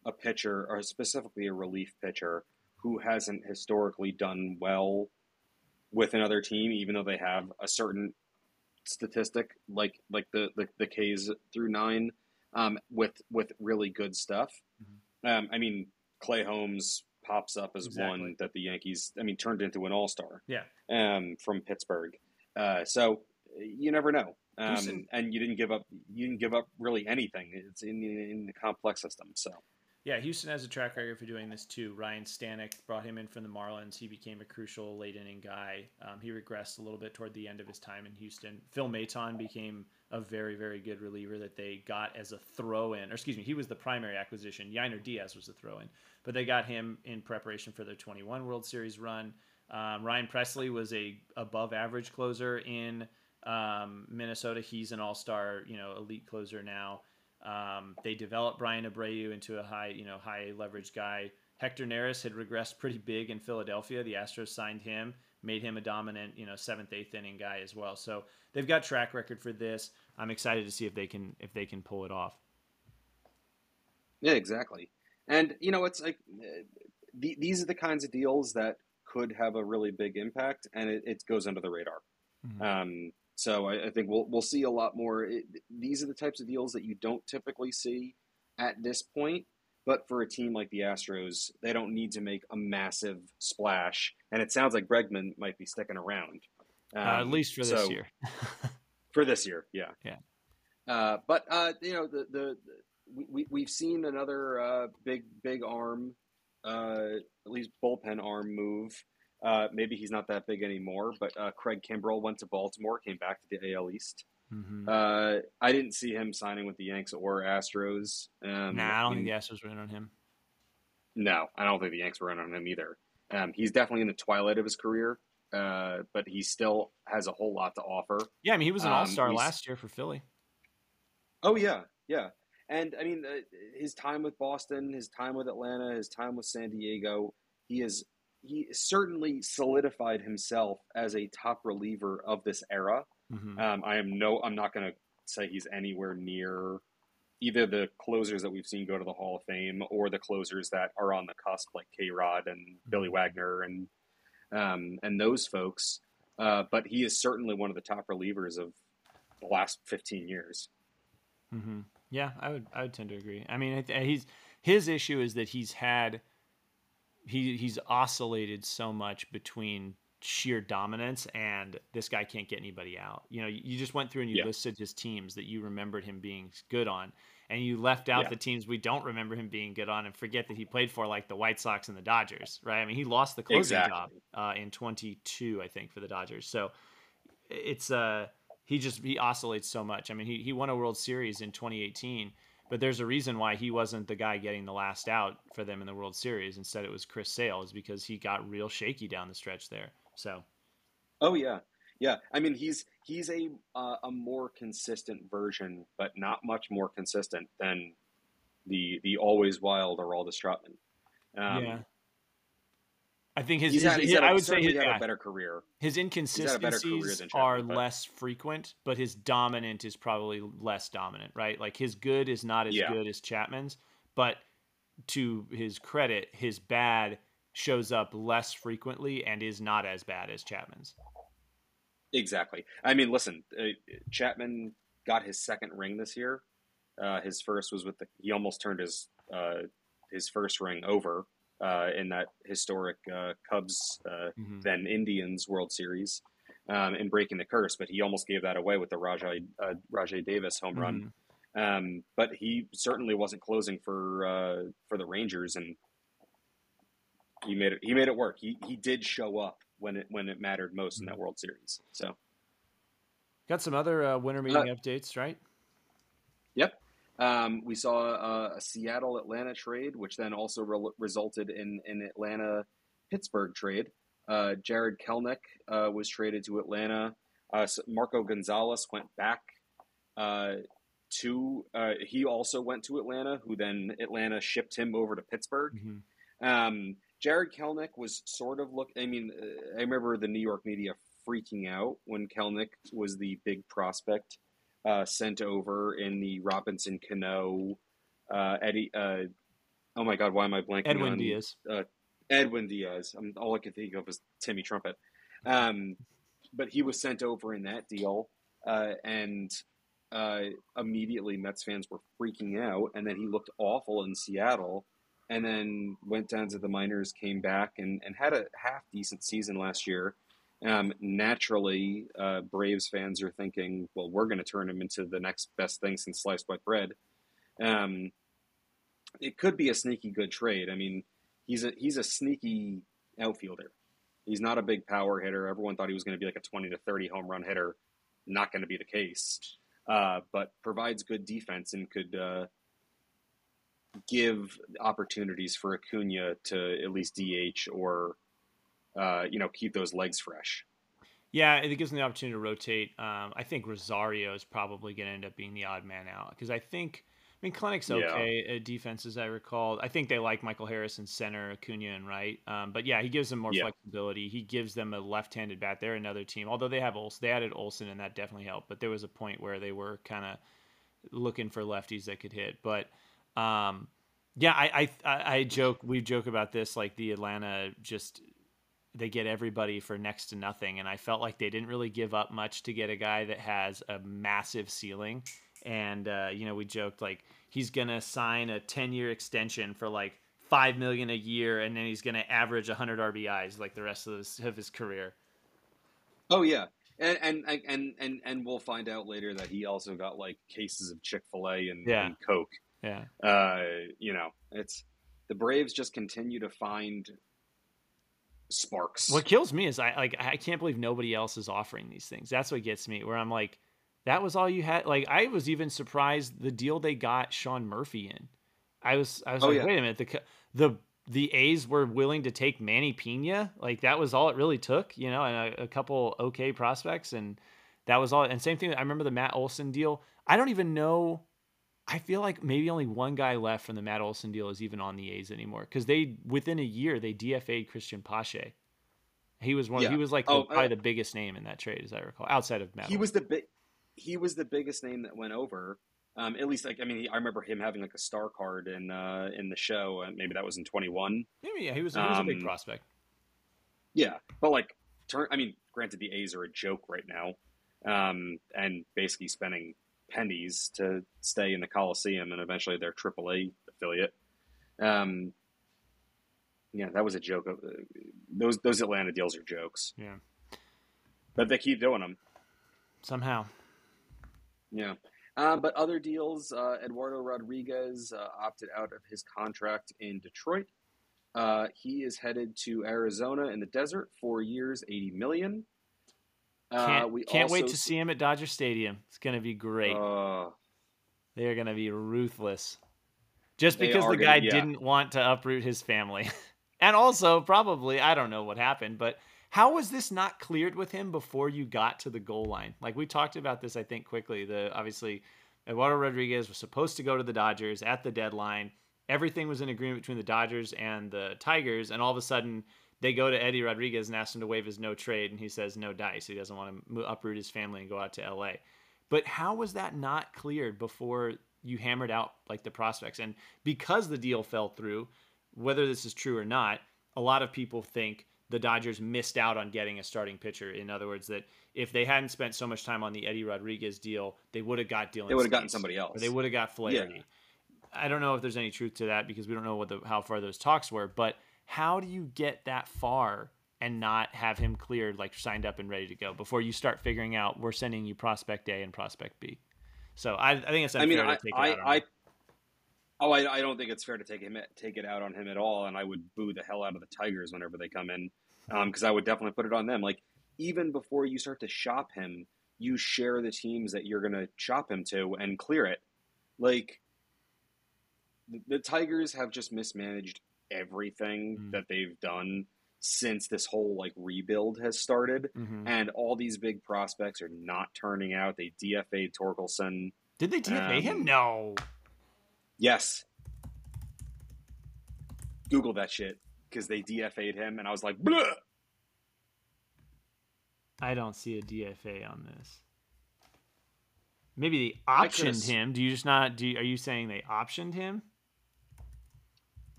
a pitcher or specifically a relief pitcher who hasn't historically done well with another team, even though they have a certain statistic like like the the, the K's through nine um, with with really good stuff. Mm-hmm. Um, I mean, Clay Holmes pops up as exactly. one that the Yankees, I mean, turned into an All Star. Yeah. Um, from Pittsburgh. Uh, so you never know. Um, and you didn't give up. You didn't give up really anything. It's in in the complex system. So yeah, Houston has a track record for doing this too. Ryan Stanek brought him in from the Marlins. He became a crucial late inning guy. Um, he regressed a little bit toward the end of his time in Houston. Phil Maton became a very, very good reliever that they got as a throw in, or excuse me, he was the primary acquisition. Yainer Diaz was the throw in, but they got him in preparation for their 21 World Series run. Um, Ryan Pressly was a above average closer in um, Minnesota. He's an all star, you know, elite closer now. Um, they developed Bryan Abreu into a high, you know, high leverage guy. Hector Neris had regressed pretty big in Philadelphia. The Astros signed him, made him a dominant, you know, seventh, eighth inning guy as well. So they've got track record for this. I'm excited to see if they can if they can pull it off. Yeah, exactly. And you know, it's like uh, the, these are the kinds of deals that could have a really big impact, and it, it goes under the radar. Mm-hmm. Um, so I, I, think we'll we'll see a lot more. It, these are the types of deals that you don't typically see at this point. But for a team like the Astros, they don't need to make a massive splash. And it sounds like Bregman might be sticking around, um, uh, at least for this so, year. [LAUGHS] for this year, yeah, yeah. Uh, but uh, you know the the, the we we've seen another uh, big big arm, uh, at least bullpen arm move uh, maybe he's not that big anymore, but uh, Craig Kimbrel went to Baltimore, came back to the AL East. Mm-hmm. Uh, I didn't see him signing with the Yanks or Astros. Um, nah, I don't think the Astros were in on him. No, I don't think the Yanks were in on him either. Um, he's definitely in the twilight of his career, uh, but he still has a whole lot to offer. Yeah, I mean, he was an All Star um, last year for Philly. Oh yeah, yeah, and I mean, uh, his time with Boston, his time with Atlanta, his time with San Diego, he is he certainly solidified himself as a top reliever of this era. Mm-hmm. Um, I am no, I'm not going to say he's anywhere near either the closers that we've seen go to the Hall of Fame or the closers that are on the cusp, like K Rod and mm-hmm. Billy Wagner and um, and those folks. Uh, but he is certainly one of the top relievers of the last 15 years. Mm-hmm. Yeah, I would I would tend to agree. I mean, he's his issue is that he's had he he's oscillated so much between sheer dominance and this guy can't get anybody out. You know, you just went through and you yeah. listed his teams that you remembered him being good on, and you left out yeah. the teams we don't remember him being good on and forget that he played for like the White Sox and the Dodgers, right? I mean, he lost the closing exactly. job uh, in 22, I think, for the Dodgers. So it's uh he just he oscillates so much. I mean, he he won a World Series in 2018 but there's a reason why he wasn't the guy getting the last out for them in the World Series. Instead, it was Chris Sales because he got real shaky down the stretch there. So, oh yeah, yeah. I mean, he's he's a uh, a more consistent version, but not much more consistent than the the always wild Aroldis Chapman. Um, yeah, I think his, his, had, his I would say his, yeah, a better career. His inconsistencies are but... less frequent, but his dominant is probably less dominant, right? Like his good is not as yeah. good as Chapman's, but to his credit, his bad shows up less frequently and is not as bad as Chapman's. Exactly. I mean, listen, uh, Chapman got his second ring this year. Uh, his first was with the. He almost turned his uh, his first ring over uh, in that historic uh, Cubs uh, mm-hmm. then Indians World Series um, in breaking the curse, but he almost gave that away with the Rajai uh, Rajai Davis home run. Mm-hmm. Um, but he certainly wasn't closing for uh, for the Rangers, and he made it. He made it work. He he did show up when it when it mattered most mm-hmm. in that World Series. So, got some other uh, winter meeting updates, right? Yep. Um, we saw uh, a Seattle Atlanta trade, which then also re- resulted in an Atlanta Pittsburgh trade. Uh, Jarred Kelenic uh, was traded to Atlanta. Uh, Marco Gonzalez went back uh, to. Uh, he also went to Atlanta, who then Atlanta shipped him over to Pittsburgh. Mm-hmm. Um, Jarred Kelenic was sort of look. I mean, I remember the New York media freaking out when Kelenic was the big prospect uh, sent over in the Robinson Cano, uh, Eddie. Uh, oh my God, why am I blanking Edwin on Diaz? Uh, Edwin Diaz. I'm, all I can think of is Timmy Trumpet. Um, but he was sent over in that deal, uh, and uh, immediately Mets fans were freaking out. And then he looked awful in Seattle, and then went down to the minors, came back, and, and had a half decent season last year. Um, naturally, uh, Braves fans are thinking, well, we're going to turn him into the next best thing since sliced white bread. Um, it could be a sneaky good trade. I mean, he's a he's a sneaky outfielder. He's not a big power hitter. Everyone thought he was going to be like a 20 to 30 home run hitter. Not going to be the case, uh, but provides good defense and could uh, give opportunities for Acuna to at least DH or uh, you know keep those legs fresh. Yeah, it gives them the opportunity to rotate. Um, I think Rosario is probably going to end up being the odd man out because I think I mean, Kelenic's okay yeah. at defense, as I recall. I think they like Michael Harris in center, Acuna and right. Um, but yeah, he gives them more yeah. flexibility. He gives them a left-handed bat. They're another team, although they have Olson. They added Olson, and that definitely helped. But there was a point where they were kind of looking for lefties that could hit. But um, yeah, I, I I joke. We joke about this, like the Atlanta just they get everybody for next to nothing, and I felt like they didn't really give up much to get a guy that has a massive ceiling. And uh, you know we joked like he's gonna sign a 10 year extension for like five million a year and then he's gonna average 100 rbis like the rest of his, of his career. Oh yeah. And, and and and and we'll find out later that he also got like cases of chick-fil-a and, yeah. and coke. Yeah. Uh, you know it's the braves just continue to find sparks what kills me is i like i can't believe nobody else is offering these things that's what gets me where i'm like that was all you had. Like I was even surprised the deal they got Sean Murphy in. I was I was oh, like, yeah. wait a minute, the the the A's were willing to take Manny Piña. Like that was all it really took, you know, and a, a couple okay prospects, and that was all. And same thing. I remember the Matt Olson deal. I don't even know. I feel like maybe only one guy left from the Matt Olson deal is even on the A's anymore because they within a year they DFA'd Cristian Pache. He was one. Yeah. He was like the, oh, probably uh, the biggest name in that trade, as I recall, outside of Matt. He Olson. was the big he was the biggest name that went over. Um, at least, like I mean, he, I remember him having like a star card in uh, in the show, and maybe that was in twenty one. Maybe yeah, he was he was um, a big um, prospect. Yeah, but like, turn. I mean, granted, the A's are a joke right now, um, and basically spending pennies to stay in the Coliseum and eventually their AAA affiliate. Um, yeah, that was a joke. Uh, those those Atlanta deals are jokes. Yeah, but they keep doing them somehow. Yeah. Uh, but other deals, uh, Eduardo Rodriguez uh, opted out of his contract in Detroit. Uh, he is headed to Arizona in the desert, four years, eighty million. Uh, can't we can't wait to see him at Dodger Stadium. It's going to be great. Uh, they are going to be ruthless, just because the guy gonna, yeah. didn't want to uproot his family, [LAUGHS] and also probably I don't know what happened, but how was this not cleared with him before you got to the goal line? Like we talked about this, I think quickly. The obviously Eduardo Rodriguez was supposed to go to the Dodgers at the deadline. Everything was in agreement between the Dodgers and the Tigers, and all of a sudden they go to Eddie Rodriguez and ask him to waive his no trade, and he says no dice. He doesn't want to uproot his family and go out to LA. But how was that not cleared before you hammered out like the prospects? And because the deal fell through, whether this is true or not, a lot of people think the Dodgers missed out on getting a starting pitcher. In other words, that if they hadn't spent so much time on the Eddie Rodriguez deal, they would have got Dylan. They would have gotten somebody else. They would have got Flaherty. Yeah. I don't know if there's any truth to that because we don't know what the how far those talks were. But how do you get that far and not have him cleared, like signed up and ready to go, before you start figuring out we're sending you prospect A and prospect B? So I, I think it's unfair I mean, to take I, it out. I, I Oh, I, I don't think it's fair to take him take it out on him at all, and I would boo the hell out of the Tigers whenever they come in, because um, I would definitely put it on them. Like even before you start to shop him, you share the teams that you're going to shop him to and clear it. Like the, the Tigers have just mismanaged everything mm. that they've done since this whole like rebuild has started, mm-hmm. and all these big prospects are not turning out. They DFA'd Torkelson. Did they DFA um, him? No. Yes. Google that shit because they DFA'd him, and I was like, Bleh! I don't see a DFA on this. Maybe they optioned him. Do you just not? Do you, are you saying they optioned him?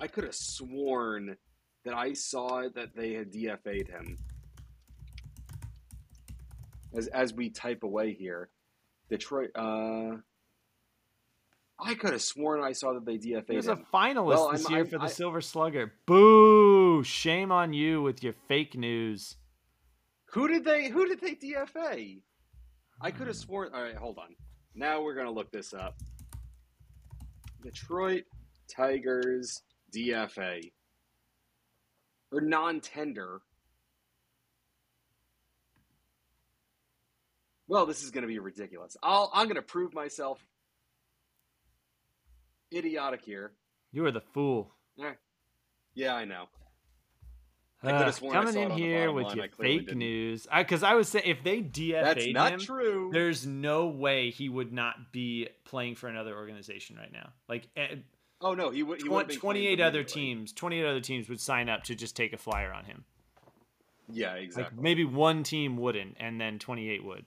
I could have sworn that I saw that they had DFA'd him. As as we type away here, Detroit. Uh, I could have sworn I saw that they DFA'd He was him. a finalist Well, this I'm- year I'm- for the I- Silver Slugger. Boo! Shame on you with your fake news. Who did they? Who did they DFA? I could have sworn. All right, hold on. Now we're gonna look this up. Detroit Tigers DFA or non-tender. Well, this is gonna be ridiculous. I'll, I'm gonna prove myself idiotic here. You are the fool. Yeah, yeah I know. I Uh, could've I coming in here with line. your fake didn't. news. Because I, was saying, if they That's DFA'd not him, true. there's no way he would not be playing for another organization right now. Like eh, Oh no, he would. He would tw- 28 other teams, 28 other teams would sign up to just take a flyer on him. Yeah, Like exactly. maybe one team wouldn't, and then 28 would.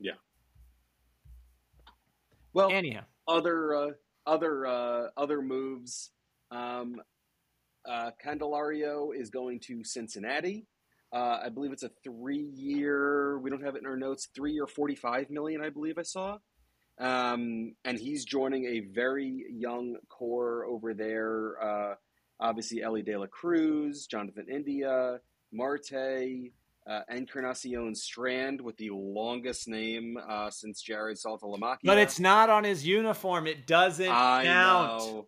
Yeah. Well, Anyhow, other uh, other uh, other moves. Um, uh, Candelario is going to Cincinnati. Uh, I believe it's a three-year. We don't have it in our notes. Three or forty-five million, I believe I saw. Um, and he's joining a very young core over there. Uh, obviously, Elly De La Cruz, Jonathan India, Marte, uh, Encarnacion Strand with the longest name uh, since Jarrod Saltalamacchia. but it's not on his uniform. It doesn't I count. know.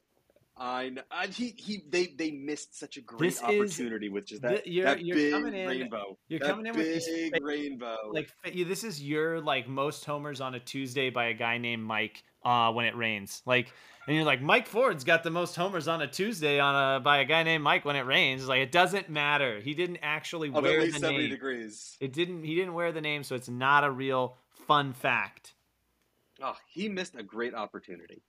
I know. I, he, he, they, they missed such a great This is- opportunity with just that, th- you're- that you're big coming in- rainbow. you're That coming in with these big rainbow. Like this is your like most homers on a Tuesday by a guy named Mike uh, when it rains. Like, and you're like Mike Ford's got the most homers on a Tuesday on a by a guy named Mike when it rains. It's like it doesn't matter. He didn't actually of wear at least the name. degrees. It didn't. He didn't wear the name, so it's not a real fun fact. Oh, he missed a great opportunity.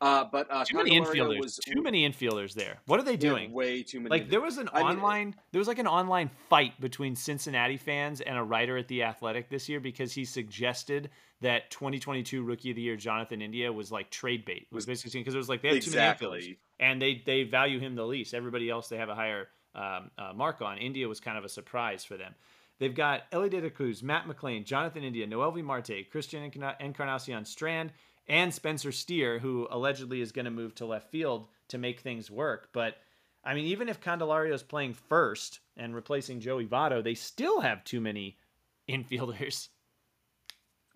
Uh, but uh, Too many infielders. was Too many infielders there. What are they doing? way too many. Like there was an I mean, online there was like an online fight between Cincinnati fans and a writer at the Athletic this year because he suggested that 2022 Rookie of the Year Jonathan India was like trade bait. Was basically because it was like they have too many infielders and they they value him the least. Everybody else they have a higher um, uh, mark on. India was kind of a surprise for them. They've got Elly De La Cruz, Matt McLain, Jonathan India, Noelvi Marte, Christian Encarna- Encarnacion Strand, and Spencer Steer, who allegedly is going to move to left field to make things work. But I mean, even if Candelario is playing first and replacing Joey Votto, they still have too many infielders.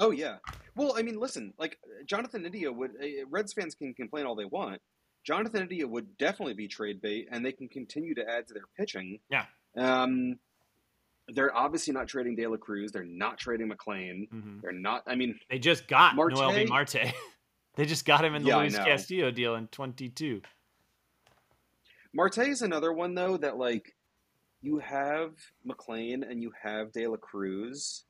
Oh yeah. Well, I mean, listen, like Jonathan India would. Uh, Reds fans can complain all they want. Jonathan India would definitely be trade bait, and they can continue to add to their pitching. Yeah. Um, they're obviously not trading De La Cruz. They're not trading McLain. Mhm. They're not. I mean, They just got Marte? Noelvi Marte. [LAUGHS] they just got him in the Yeah, Luis. Castillo deal in 22. Marte is another one though that like you have McLain and you have De La Cruz.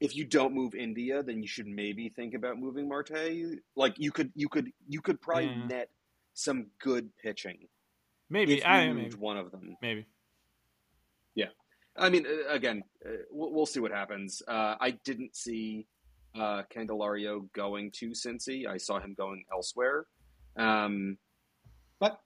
If you don't move India, then you should maybe think about moving Marte. Like you could, you could, you could probably Yeah. net some good pitching Maybe I moved maybe, one of them. maybe. I mean, uh, again, uh, we'll, see what happens. Uh, I didn't see uh, Candelario going to Cincy. I saw him going elsewhere. Um, but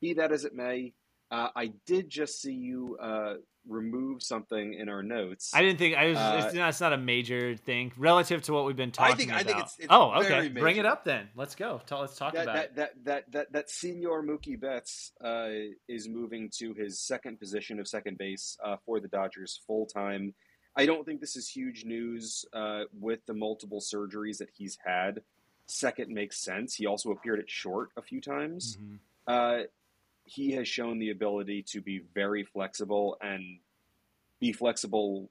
be that as it may, uh, I did just see you uh, remove something in our notes. I didn't think I was. Uh, it's, not, it's not a major thing relative to what we've been talking I think- about. I think it's- it's oh, okay. very Bring it up then. Let's go. Tell, let's talk that, about that, it. that, that, that, that senior Mookie Betts uh, is moving to his second position of second base uh, for the Dodgers full time. I don't think this is huge news uh, with the multiple surgeries that he's had. Second makes sense. He also appeared at short a few times. Mhm. He has shown the ability to be very flexible and be flexible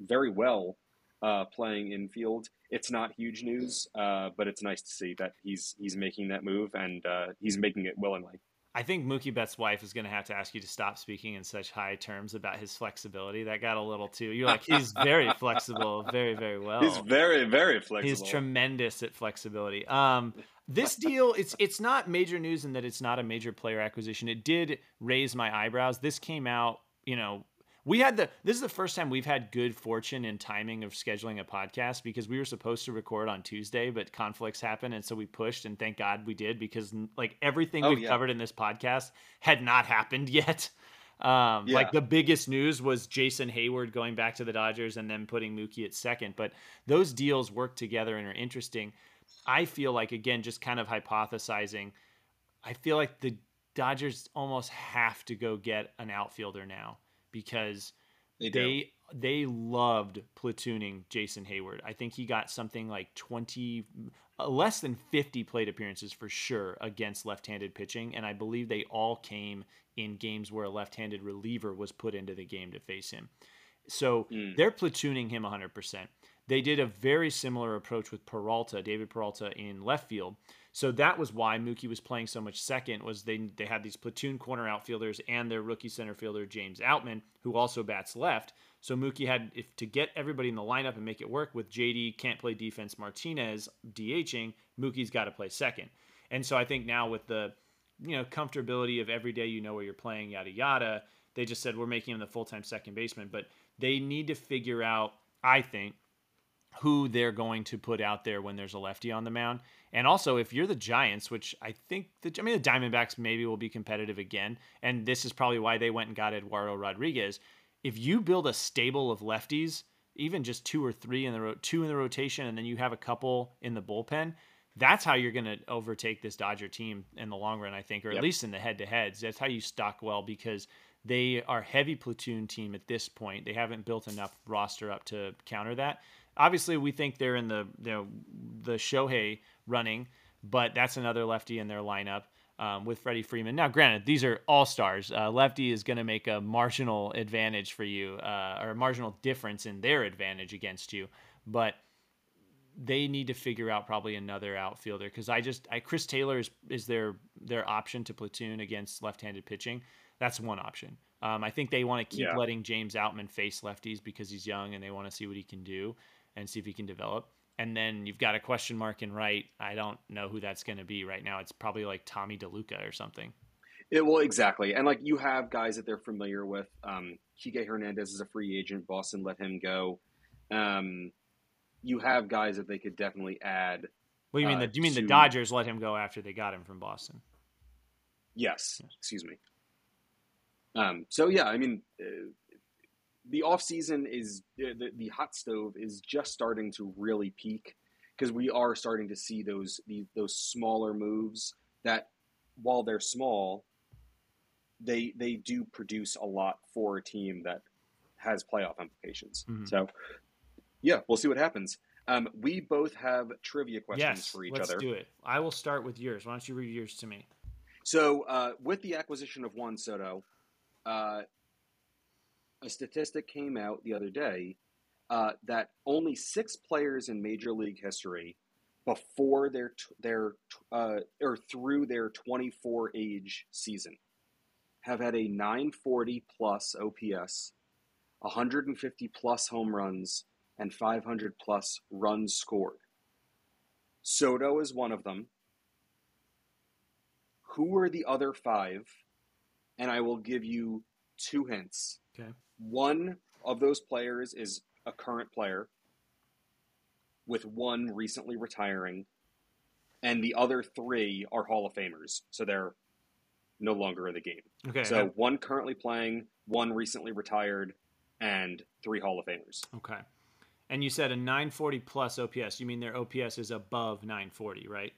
very well uh, playing infield. It's not huge news, uh, but it's nice to see that he's he's making that move and uh, he's making it willingly. I think Mookie Betts' wife is going to have to ask you to stop speaking in such high terms about his flexibility. That got a little too. You're like he's very [LAUGHS] flexible, very very well. He's very very flexible. He's tremendous at flexibility. Um, this deal, it's it's not major news in that it's not a major player acquisition. It did raise my eyebrows. This came out, you know, We had the this is the first time we've had good fortune in timing of scheduling a podcast because we were supposed to record on Tuesday, but conflicts happened and so we pushed and thank God we did because like everything Oh, we've yeah. covered in this podcast had not happened [LAUGHS] yet. Um, Yeah. like the biggest news was Jason Heyward going back to the Dodgers and then putting Mookie at second, but those deals work together and are interesting. I feel like again just kind of hypothesizing I feel like the Dodgers almost have to go get an outfielder now because They they they loved platooning Jason Heyward. I think he got something like 20 uh, less than 50 plate appearances for sure against left-handed pitching and I believe they all came in games where a left-handed reliever was put into the game to face him. So Mm. they're platooning him 100%. They did a very similar approach with Peralta, David Peralta in left field. So that was why Mookie was playing so much second was they they had these platoon corner outfielders and their rookie center fielder James Outman who also bats left. So Mookie had if to get everybody in the lineup and make it work with JD can't play defense Martinez DHing, Mookie's got to play second. And so I think now with the you know comfortability of every day you know where you're playing yada yada, they just said we're making him the full-time second baseman, but they need to figure out I think who they're going to put out there when there's a lefty on the mound. And also, if you're the Giants, which I think the I mean the Diamondbacks maybe will be competitive again, and this is probably why they went and got Eduardo Rodriguez. If you build a stable of lefties, even just two or three in the ro- two in the rotation, and then you have a couple in the bullpen, that's how you're going to overtake this Dodger team in the long run, I think, or at Yep. least in the head-to-heads. That's how you stock well because they are heavy platoon team at this point. They haven't built enough roster up to counter that. Obviously, we think they're in the you know the Shohei running, but that's another lefty in their lineup um, with Freddie Freeman. Now, granted, these are all stars. Uh, lefty is going to make a marginal advantage for you, uh, or a marginal difference in their advantage against you, but they need to figure out probably another outfielder because I just I Chris Taylor is is their their option to platoon against left-handed pitching. That's one option. Um, I think they want to keep Yeah. letting James Outman face lefties because he's young and they want to see what he can do and see if he can develop. And then you've got a question mark in right. I don't know who that's going to be right now. It's probably like Tommy DeLuca or something. It, well, exactly. And like you have guys that they're familiar with. Um, Kike Hernandez is a free agent. Boston let him go. Um, you have guys that they could definitely add. What do you mean? Uh, the, you mean the Dodgers let him go after they got him from Boston? Yes, excuse me. Um, so yeah, I mean, uh, the off season is the the hot stove is just starting to really peak because we are starting to see those the, those smaller moves that while they're small, they they do produce a lot for a team that has playoff implications. Mhm. So yeah, we'll see what happens. Um, we both have trivia questions yes, for each let's other. do it. I will start with yours. Why don't you read yours to me? So, uh, with the acquisition of Juan Soto, uh, a statistic came out the other day uh, that only six players in Major League history, before their their uh, or through their 24 age season, have had a 940 plus OPS, 150 plus home runs, and 500 plus runs scored. Soto is one of them who are the other five? And I will give you two hints. Okay. One of those players is a current player, with one recently retiring, and the other three are Hall of Famers, so they're no longer in the game. Okay. So one currently playing, one recently retired, and three Hall of Famers. Okay. And you said a 940 plus OPS. You mean their OPS is above 940, right?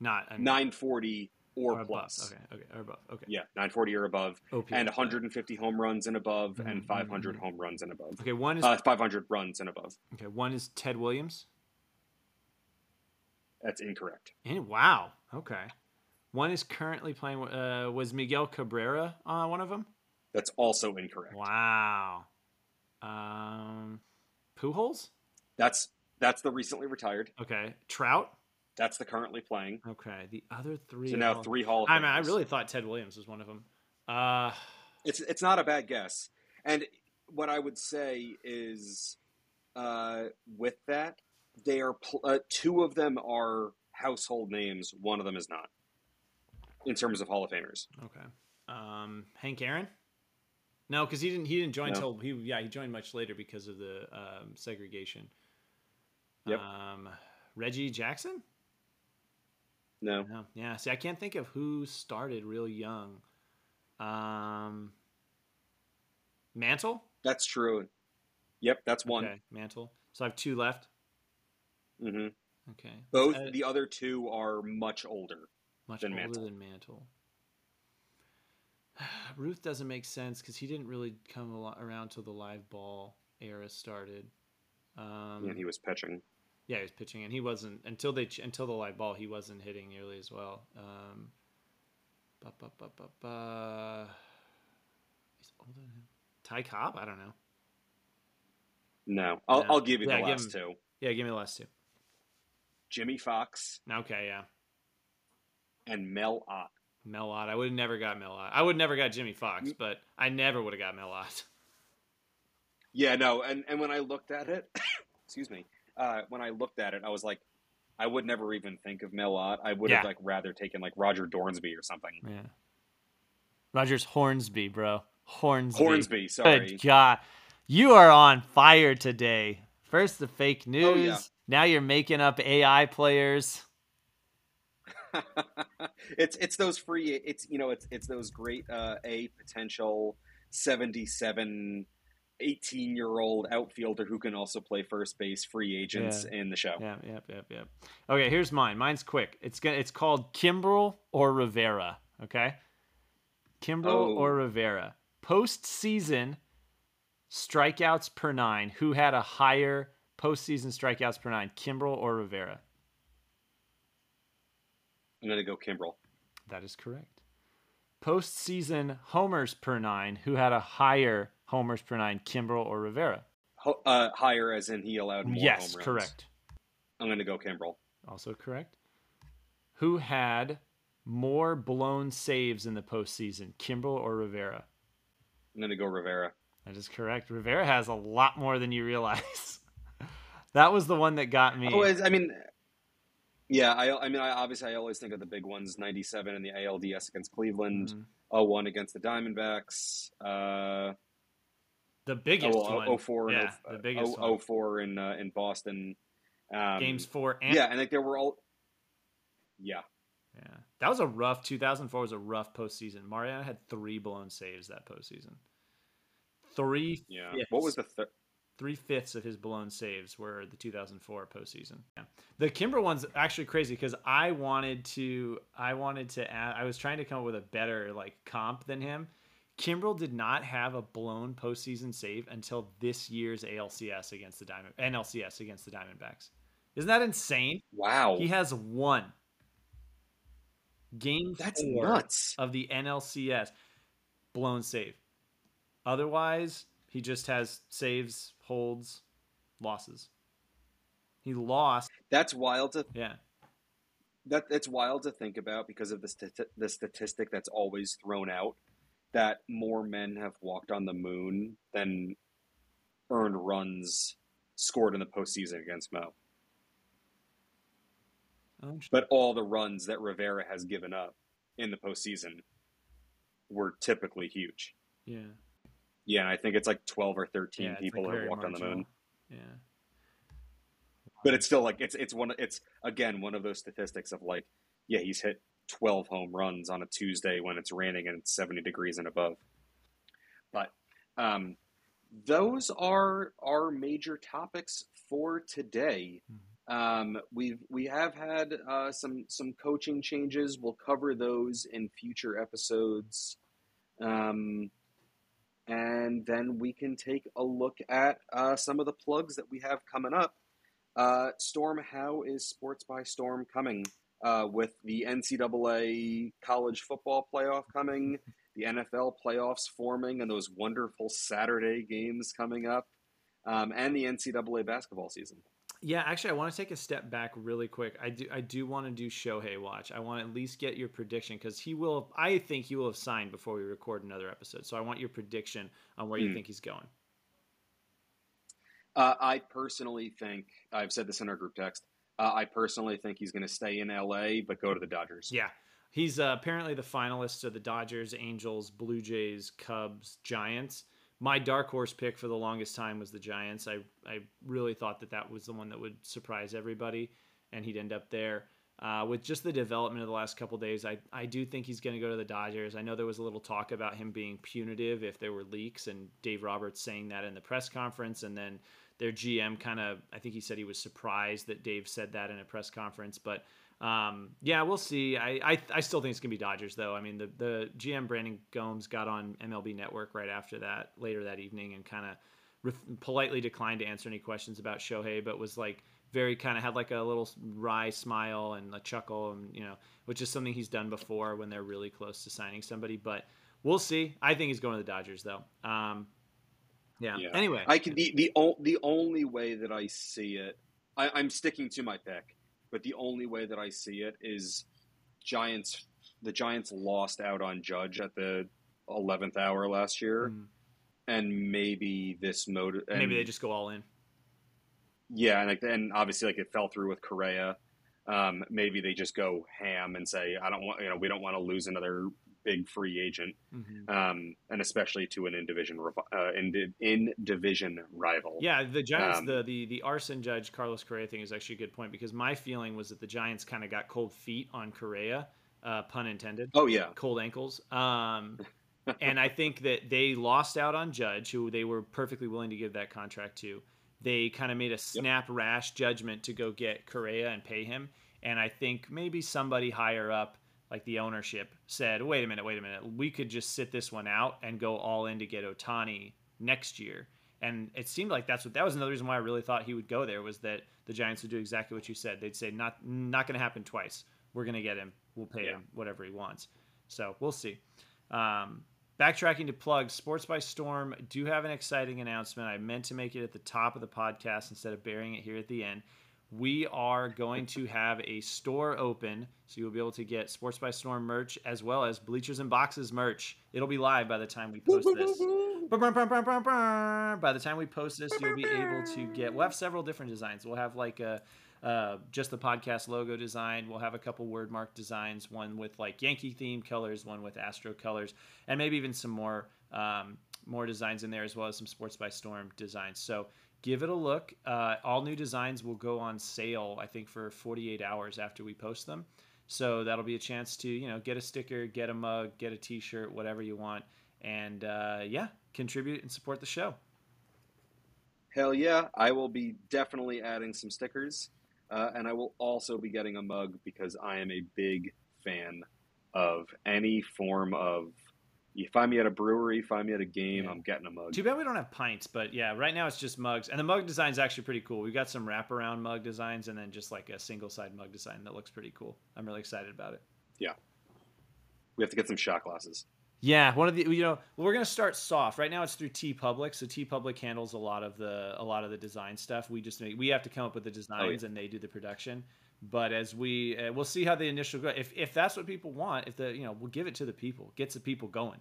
Not a 940 or, or above. plus. Okay. Okay. Or above. Okay. Yeah, 940 or above. OPS. and 150 home runs and above, and Mhm, 500 mhm. home runs and above. Okay. One is Uh, 500 runs and above. okay. One is Ted Williams. That's incorrect. And wow. Okay. One is currently playing. Uh, was Miguel Cabrera uh, one of them? That's also incorrect. Wow. Um, Pujols. That's that's the recently retired. Okay. Trout. That's the currently playing. Okay. The other three. So now are- three Hall of I mean, I really thought Ted Williams was one of them. Uh, It's it's not a bad guess. And what I would say is, uh, with that, they are pl- uh, two of them are household names. One of them is not. In terms of Hall of Famers, okay. Um, Hank Aaron. No, because he didn't. He didn't join No. until he. Yeah, he joined much later because of the um, segregation. Yep. Um, Reggie Jackson. No. No. Yeah. See, I can't think of who started real young. Um, Mantle. That's true. Yep, that's one. Okay, Mantle. So I have two left. Mm hmm Okay. Both Uh, the other two are much older. much than older Mantle. than Mantle. [SIGHS] Ruth doesn't make sense because he didn't really come around till the live ball era started. Um, and he was pitching. Yeah, he was pitching, and he wasn't until they until the live ball. He wasn't hitting nearly as well. Um, ba, ba, ba, ba, ba. He's older than him. Ty Cobb. I don't know. No, I'll. I'll give you Yeah, the last two. Yeah, give me the last two. Jimmie Foxx Okay, yeah, and Mel Ott. Mel Ott. I would have never got Mel Ott. I would never got Jimmie Foxx, Mm. but I never would have got Mel Ott. Yeah, no, and, and when I looked at it, [COUGHS] excuse me, uh, when I looked at it, I was like, I would never even think of Mel Ott. I would have Yeah. like rather taken like Roger Dornsby or something. Yeah. Rogers Hornsby, bro. Hornsby. Hornsby, sorry. Good God. You are on fire today. First the fake news. Oh, yeah. Now you're making up AI players. [LAUGHS] it's it's those free it's you know it's it's those great uh, a potential 77 18 year old outfielder who can also play first base free agents in the show. Yep, yep, yep, yep. Okay, here's mine. Mine's quick. It's gonna it's called Kimbrel or Rivera. Okay? Kimbrel Oh. or Rivera. Postseason strikeouts per nine. Who had a higher postseason strikeouts per nine? Kimbrel or Rivera? I'm going to go Kimbrel. That is correct. Postseason homers per nine. Who had a higher homers per nine, Kimbrel or Rivera? Ho- uh, higher as in he allowed more yes, home runs. correct. I'm going to go Kimbrel. Also correct. Who had more blown saves in the postseason, Kimbrel or Rivera? I'm going to go Rivera. That is correct. Rivera has a lot more than you realize. [LAUGHS] that was the one that got me. Oh, I mean, yeah, I, I mean, I obviously I always think of the big ones: '97 in the ALDS against Cleveland, Mhm. 01 against the Diamondbacks, uh, the biggest oh, one. 04 yeah, and the biggest oh, one. 04 in uh, in Boston. Um, Games four and yeah, and like there were all, yeah, Yeah, that was a rough. 2004 was a rough postseason. Mariano had three blown saves that postseason. Three, yeah. What was the th- three fifths of his blown saves were the 2004 postseason. Yeah. The Kimber one's actually crazy because I wanted to, I wanted to add, I was trying to come up with a better like comp than him. Kimbrel did not have a blown postseason save until this year's ALCS against the Diamond NLCS against the Diamondbacks. Isn't that insane? wow? He has one. Game That's four nuts. of the NLCS blown save. Otherwise, he just has saves, holds, losses. He lost. That's wild to Yeah. that it's wild to think about because of the stati- the statistic that's always thrown out that more men have walked on the moon than earned runs scored in the postseason against Mo. Oh, But all the runs that Rivera has given up in the postseason were typically huge. yeah. Yeah, I think it's like twelve or thirteen yeah people like have walked on the moon. Yeah. But it's still like it's it's one it's again one of those statistics of like yeah he's hit twelve home runs on a Tuesday when it's raining and it's seventy degrees and above. But um, those are our major topics for today. Um, we've we have had uh, some some coaching changes. We'll cover those in future episodes. Um, and then we can take a look at uh, some of the plugs that we have coming up. Uh, Storm, how is Sports by Storm coming uh, with the NCAA college football playoff coming, the NFL playoffs forming, and those wonderful Saturday games coming up, um, and the NCAA basketball season? Yeah, actually, I want to take a step back really quick. I do, I do want to do Shohei watch. I want to at least get your prediction because he will. I think he will have signed before we record another episode. So I want your prediction on where you Hmm. think he's going. Uh, I personally think I've said this in our group text. Uh, I personally think he's going to stay in LA, but go to the Dodgers. Yeah, he's uh, apparently the finalist of the Dodgers, Angels, Blue Jays, Cubs, Giants. My dark horse pick for the longest time was the Giants. I I really thought that that was the one that would surprise everybody, and he'd end up there. Uh, with just the development of the last couple days, I, I do think he's going to go to the Dodgers. I know there was a little talk about him being punitive if there were leaks, and Dave Roberts saying that in the press conference, and then their GM kind of, I think he said he was surprised that Dave said that in a press conference, but um, yeah, we'll see. I, I, I still think it's gonna be Dodgers though. I mean, the the GM Brandon Gomes got on MLB Network right after that, later that evening, and kind of politely declined to answer any questions about Shohei, but was like very kind of had like a little wry smile and a chuckle, and you know, which is something he's done before when they're really close to signing somebody. But we'll see. I think he's going to the Dodgers though. Um, yeah. yeah. Anyway, I can the the the only way that I see it, I, I'm sticking to my pick, but the only way that I see it is Giants. The Giants lost out on Judge at the eleventh hour last year, mm. and maybe this mode. Maybe they just go all in. Yeah, and like, and obviously, like it fell through with Correa. Um, maybe they just go ham and say, "I don't want, you know, we don't want to lose another big free agent, mm-hmm. um, and especially to an in division uh, in, in division rival." Yeah, the Giants, um, the the the Aaron Judge Carlos Correa thing is actually a good point because my feeling was that the Giants kind of got cold feet on Correa, uh, pun intended. Oh yeah, cold ankles. Um, and I think that they lost out on Judge, who they were perfectly willing to give that contract to they kind of made a snap yep. rash judgment to go get Correa and pay him. And I think maybe somebody higher up, like the ownership, said, wait a minute, wait a minute. We could just sit this one out and go all in to get Ohtani next year. And it seemed like that's what that was another reason why I really thought he would go there was that the Giants would do exactly what you said. They'd say not not going to happen twice. We're going to get him. We'll pay yeah. him whatever he wants. So we'll see. Um, Backtracking to plugs, Sports by Storm do have an exciting announcement. I meant to make it at the top of the podcast instead of burying it here at the end. We are going to have a store open, so you'll be able to get Sports by Storm merch as well as Bleachers and Boxes merch. It'll be live by the time we post this. By the time we post this, you'll be able to get. We'll have several different designs. We'll have like a uh, just the podcast logo design. We'll have a couple word mark designs, one with like Yankee theme colors, one with Astro colors, and maybe even some more um, more designs in there as well as some Sports by Storm designs. So give it a look. Uh, all new designs will go on sale, I think, for 48 hours after we post them. So that'll be a chance to you know get a sticker, get a mug, get a T-shirt, whatever you want, and uh, yeah, contribute and support the show. Hell yeah! I will be definitely adding some stickers. Uh, and I will also be getting a mug because I am a big fan of any form of. You find me at a brewery, find me at a game, yeah. I'm getting a mug. Too bad we don't have pints, but yeah, right now it's just mugs. And the mug design is actually pretty cool. We've got some wraparound mug designs and then just like a single side mug design that looks pretty cool. I'm really excited about it. Yeah. We have to get some shot glasses. Yeah, one of the you know we're gonna start soft. Right now it's through Tee Public, so Tee Public handles a lot of the a lot of the design stuff. We just make, we have to come up with the designs oh, yeah. and they do the production. But as we uh, we'll see how the initial go. If if that's what people want, if the you know we'll give it to the people, gets the people going.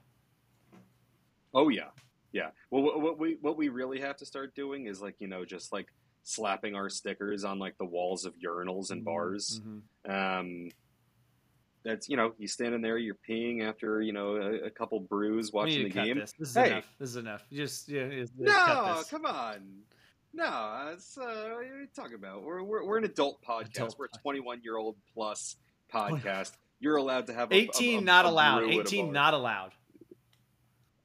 Oh yeah, yeah. Well, what we what we really have to start doing is like you know just like slapping our stickers on like the walls of urinals and mm-hmm. bars. Mm-hmm. Um, that's you know you standing there you're peeing after you know a, a couple brews watching the game this. this. is hey. enough this is enough just yeah no come on no it's uh, what are you talking about we're, we're, we're an adult podcast adult we're a 21 year old plus [LAUGHS] podcast you're allowed to have a, 18 a, a, not allowed 18 not allowed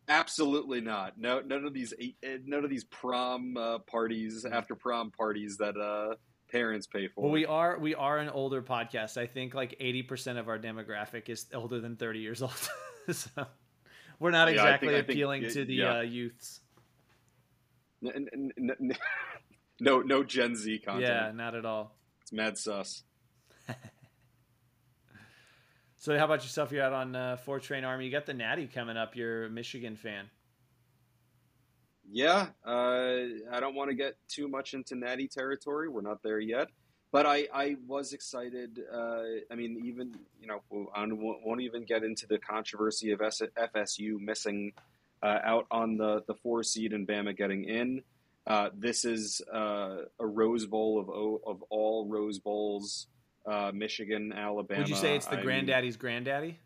Absolutely not. No, none of these eh, none of these prom uh, parties, after prom parties that uh, parents pay for. Well, we are we are an older podcast. I think like eighty percent of our demographic is older than thirty years old. [LAUGHS] so we're not yeah, exactly think, appealing think, to the yeah. uh, youths. [LAUGHS] No, no Gen Z content. Yeah, not at all. It's mad sus. [LAUGHS] so, how about yourself? You're out on uh, Four Train Army. You got the Natty coming up. You're a Michigan fan yeah, uh, I don't want to get too much into natty territory. We're not there yet. But I, I was excited. Uh, I mean, even, you know, I won't even get into the controversy of FSU missing uh, out on the, the four seed and Bama getting in. Uh, this is uh, a Rose Bowl of, of all Rose Bowls. uh, Michigan, Alabama. Would you say it's the granddaddy's granddaddy?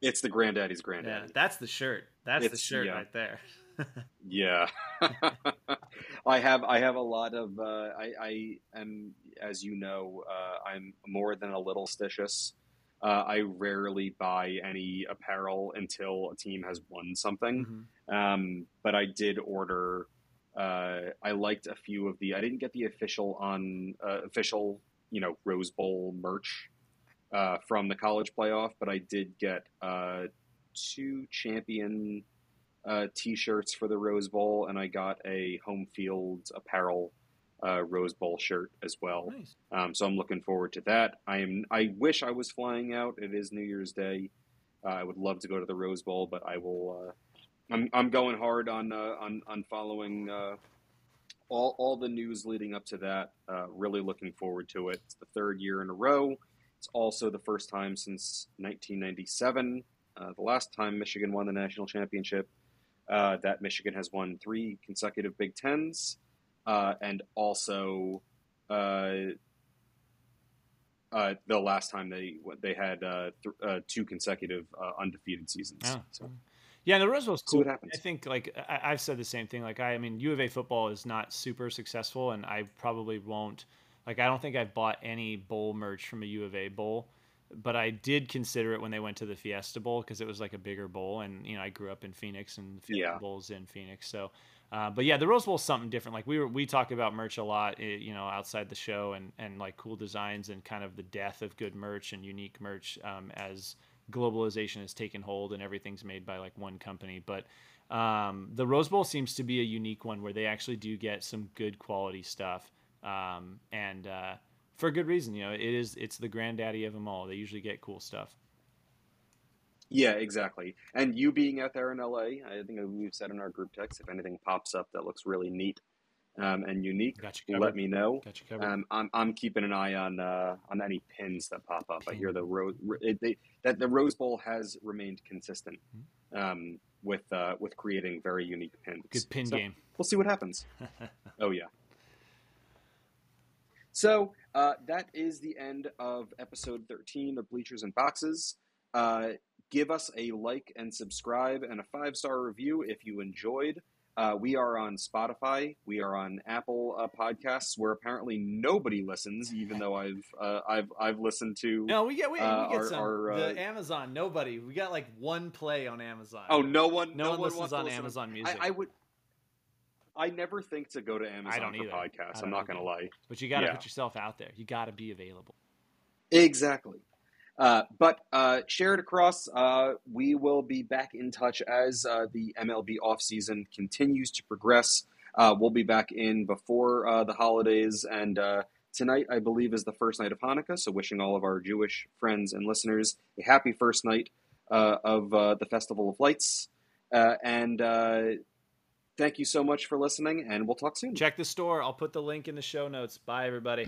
It's the granddaddy's granddaddy. Yeah, that's the shirt. That's it's, the shirt yeah. right there. [LAUGHS] yeah, [LAUGHS] I have I have a lot of uh, I, I am as you know uh, I'm more than a little stitious. Uh, I rarely buy any apparel until a team has won something. Mm-hmm. Um, but I did order. Uh, I liked a few of the. I didn't get the official on uh, official you know Rose Bowl merch uh, from the college playoff, but I did get uh, two champion uh, T-shirts for the Rose Bowl, and I got a home field apparel uh, Rose Bowl shirt as well. Nice. Um, so I'm looking forward to that. I am. I wish I was flying out. It is New Year's Day. Uh, I would love to go to the Rose Bowl, but I will. Uh, I'm, I'm going hard on on on following all, all the news leading up to that. Uh, really looking forward to it. It's the third year in a row. It's also the first time since 1997, uh, the last time Michigan won the national championship, uh, that Michigan has won three consecutive Big Tens, uh, and also uh, uh, the last time they they had th- two consecutive undefeated seasons. Oh. So. Yeah, the Rose Bowl's cool. I think like I, have said the same thing. Like I, I mean, U of A football is not super successful, and I probably won't. Like I don't think I've bought any bowl merch from a U of A bowl, but I did consider it when they went to the Fiesta Bowl because it was like a bigger bowl, and you know I grew up in Phoenix, and the Fiesta yeah. Bowl's in Phoenix, so. Uh, but yeah, the Rose Bowl is something different. Like we were, we talk about merch a lot, eh, you know, outside the show, and and like cool designs and kind of the death of good merch and unique merch um, as globalization has taken hold and everything's made by like one company. But um, the Rose Bowl seems to be a unique one where they actually do get some good quality stuff, um, and uh, for good reason. You know, it is it's the granddaddy of them all. They usually get cool stuff. Yeah, exactly. And you being out there in LA, I think we've said in our group text, if anything pops up that looks really neat, um, and unique, let me know. Um, I'm, I'm keeping an eye on uh, on any pins that pop up. I hear the rose they, that the Rose Bowl has remained consistent mm-hmm. um, with uh, with creating very unique pins. Good pin so game. We'll see what happens. [LAUGHS] oh yeah. So uh, that is the end of episode 13 of Bleachers and Boxes. Uh, give us a like and subscribe and a five star review if you enjoyed. Uh, we are on Spotify. We are on Apple uh, Podcasts, where apparently nobody listens, even though I've uh, I've I've listened to. No, we get we, we uh, get our, some. Our, the uh, Amazon, nobody. We got like one play on Amazon. Oh, no one. No, no one, one listens on Amazon Music. I, I, would. I never think to go to Amazon I don't for either. podcasts. I'm not going to lie. But you got to yeah. put yourself out there. You got to be available. Exactly. Uh, but uh, share it across. Uh, we will be back in touch as uh, the MLB offseason continues to progress. Uh, we'll be back in before the holidays. And tonight, I believe, is the first night of Hanukkah. So, wishing all of our Jewish friends and listeners a happy first night of the Festival of Lights. and thank you so much for listening, and we'll talk soon. Check the store. I'll put the link in the show notes. Bye, everybody.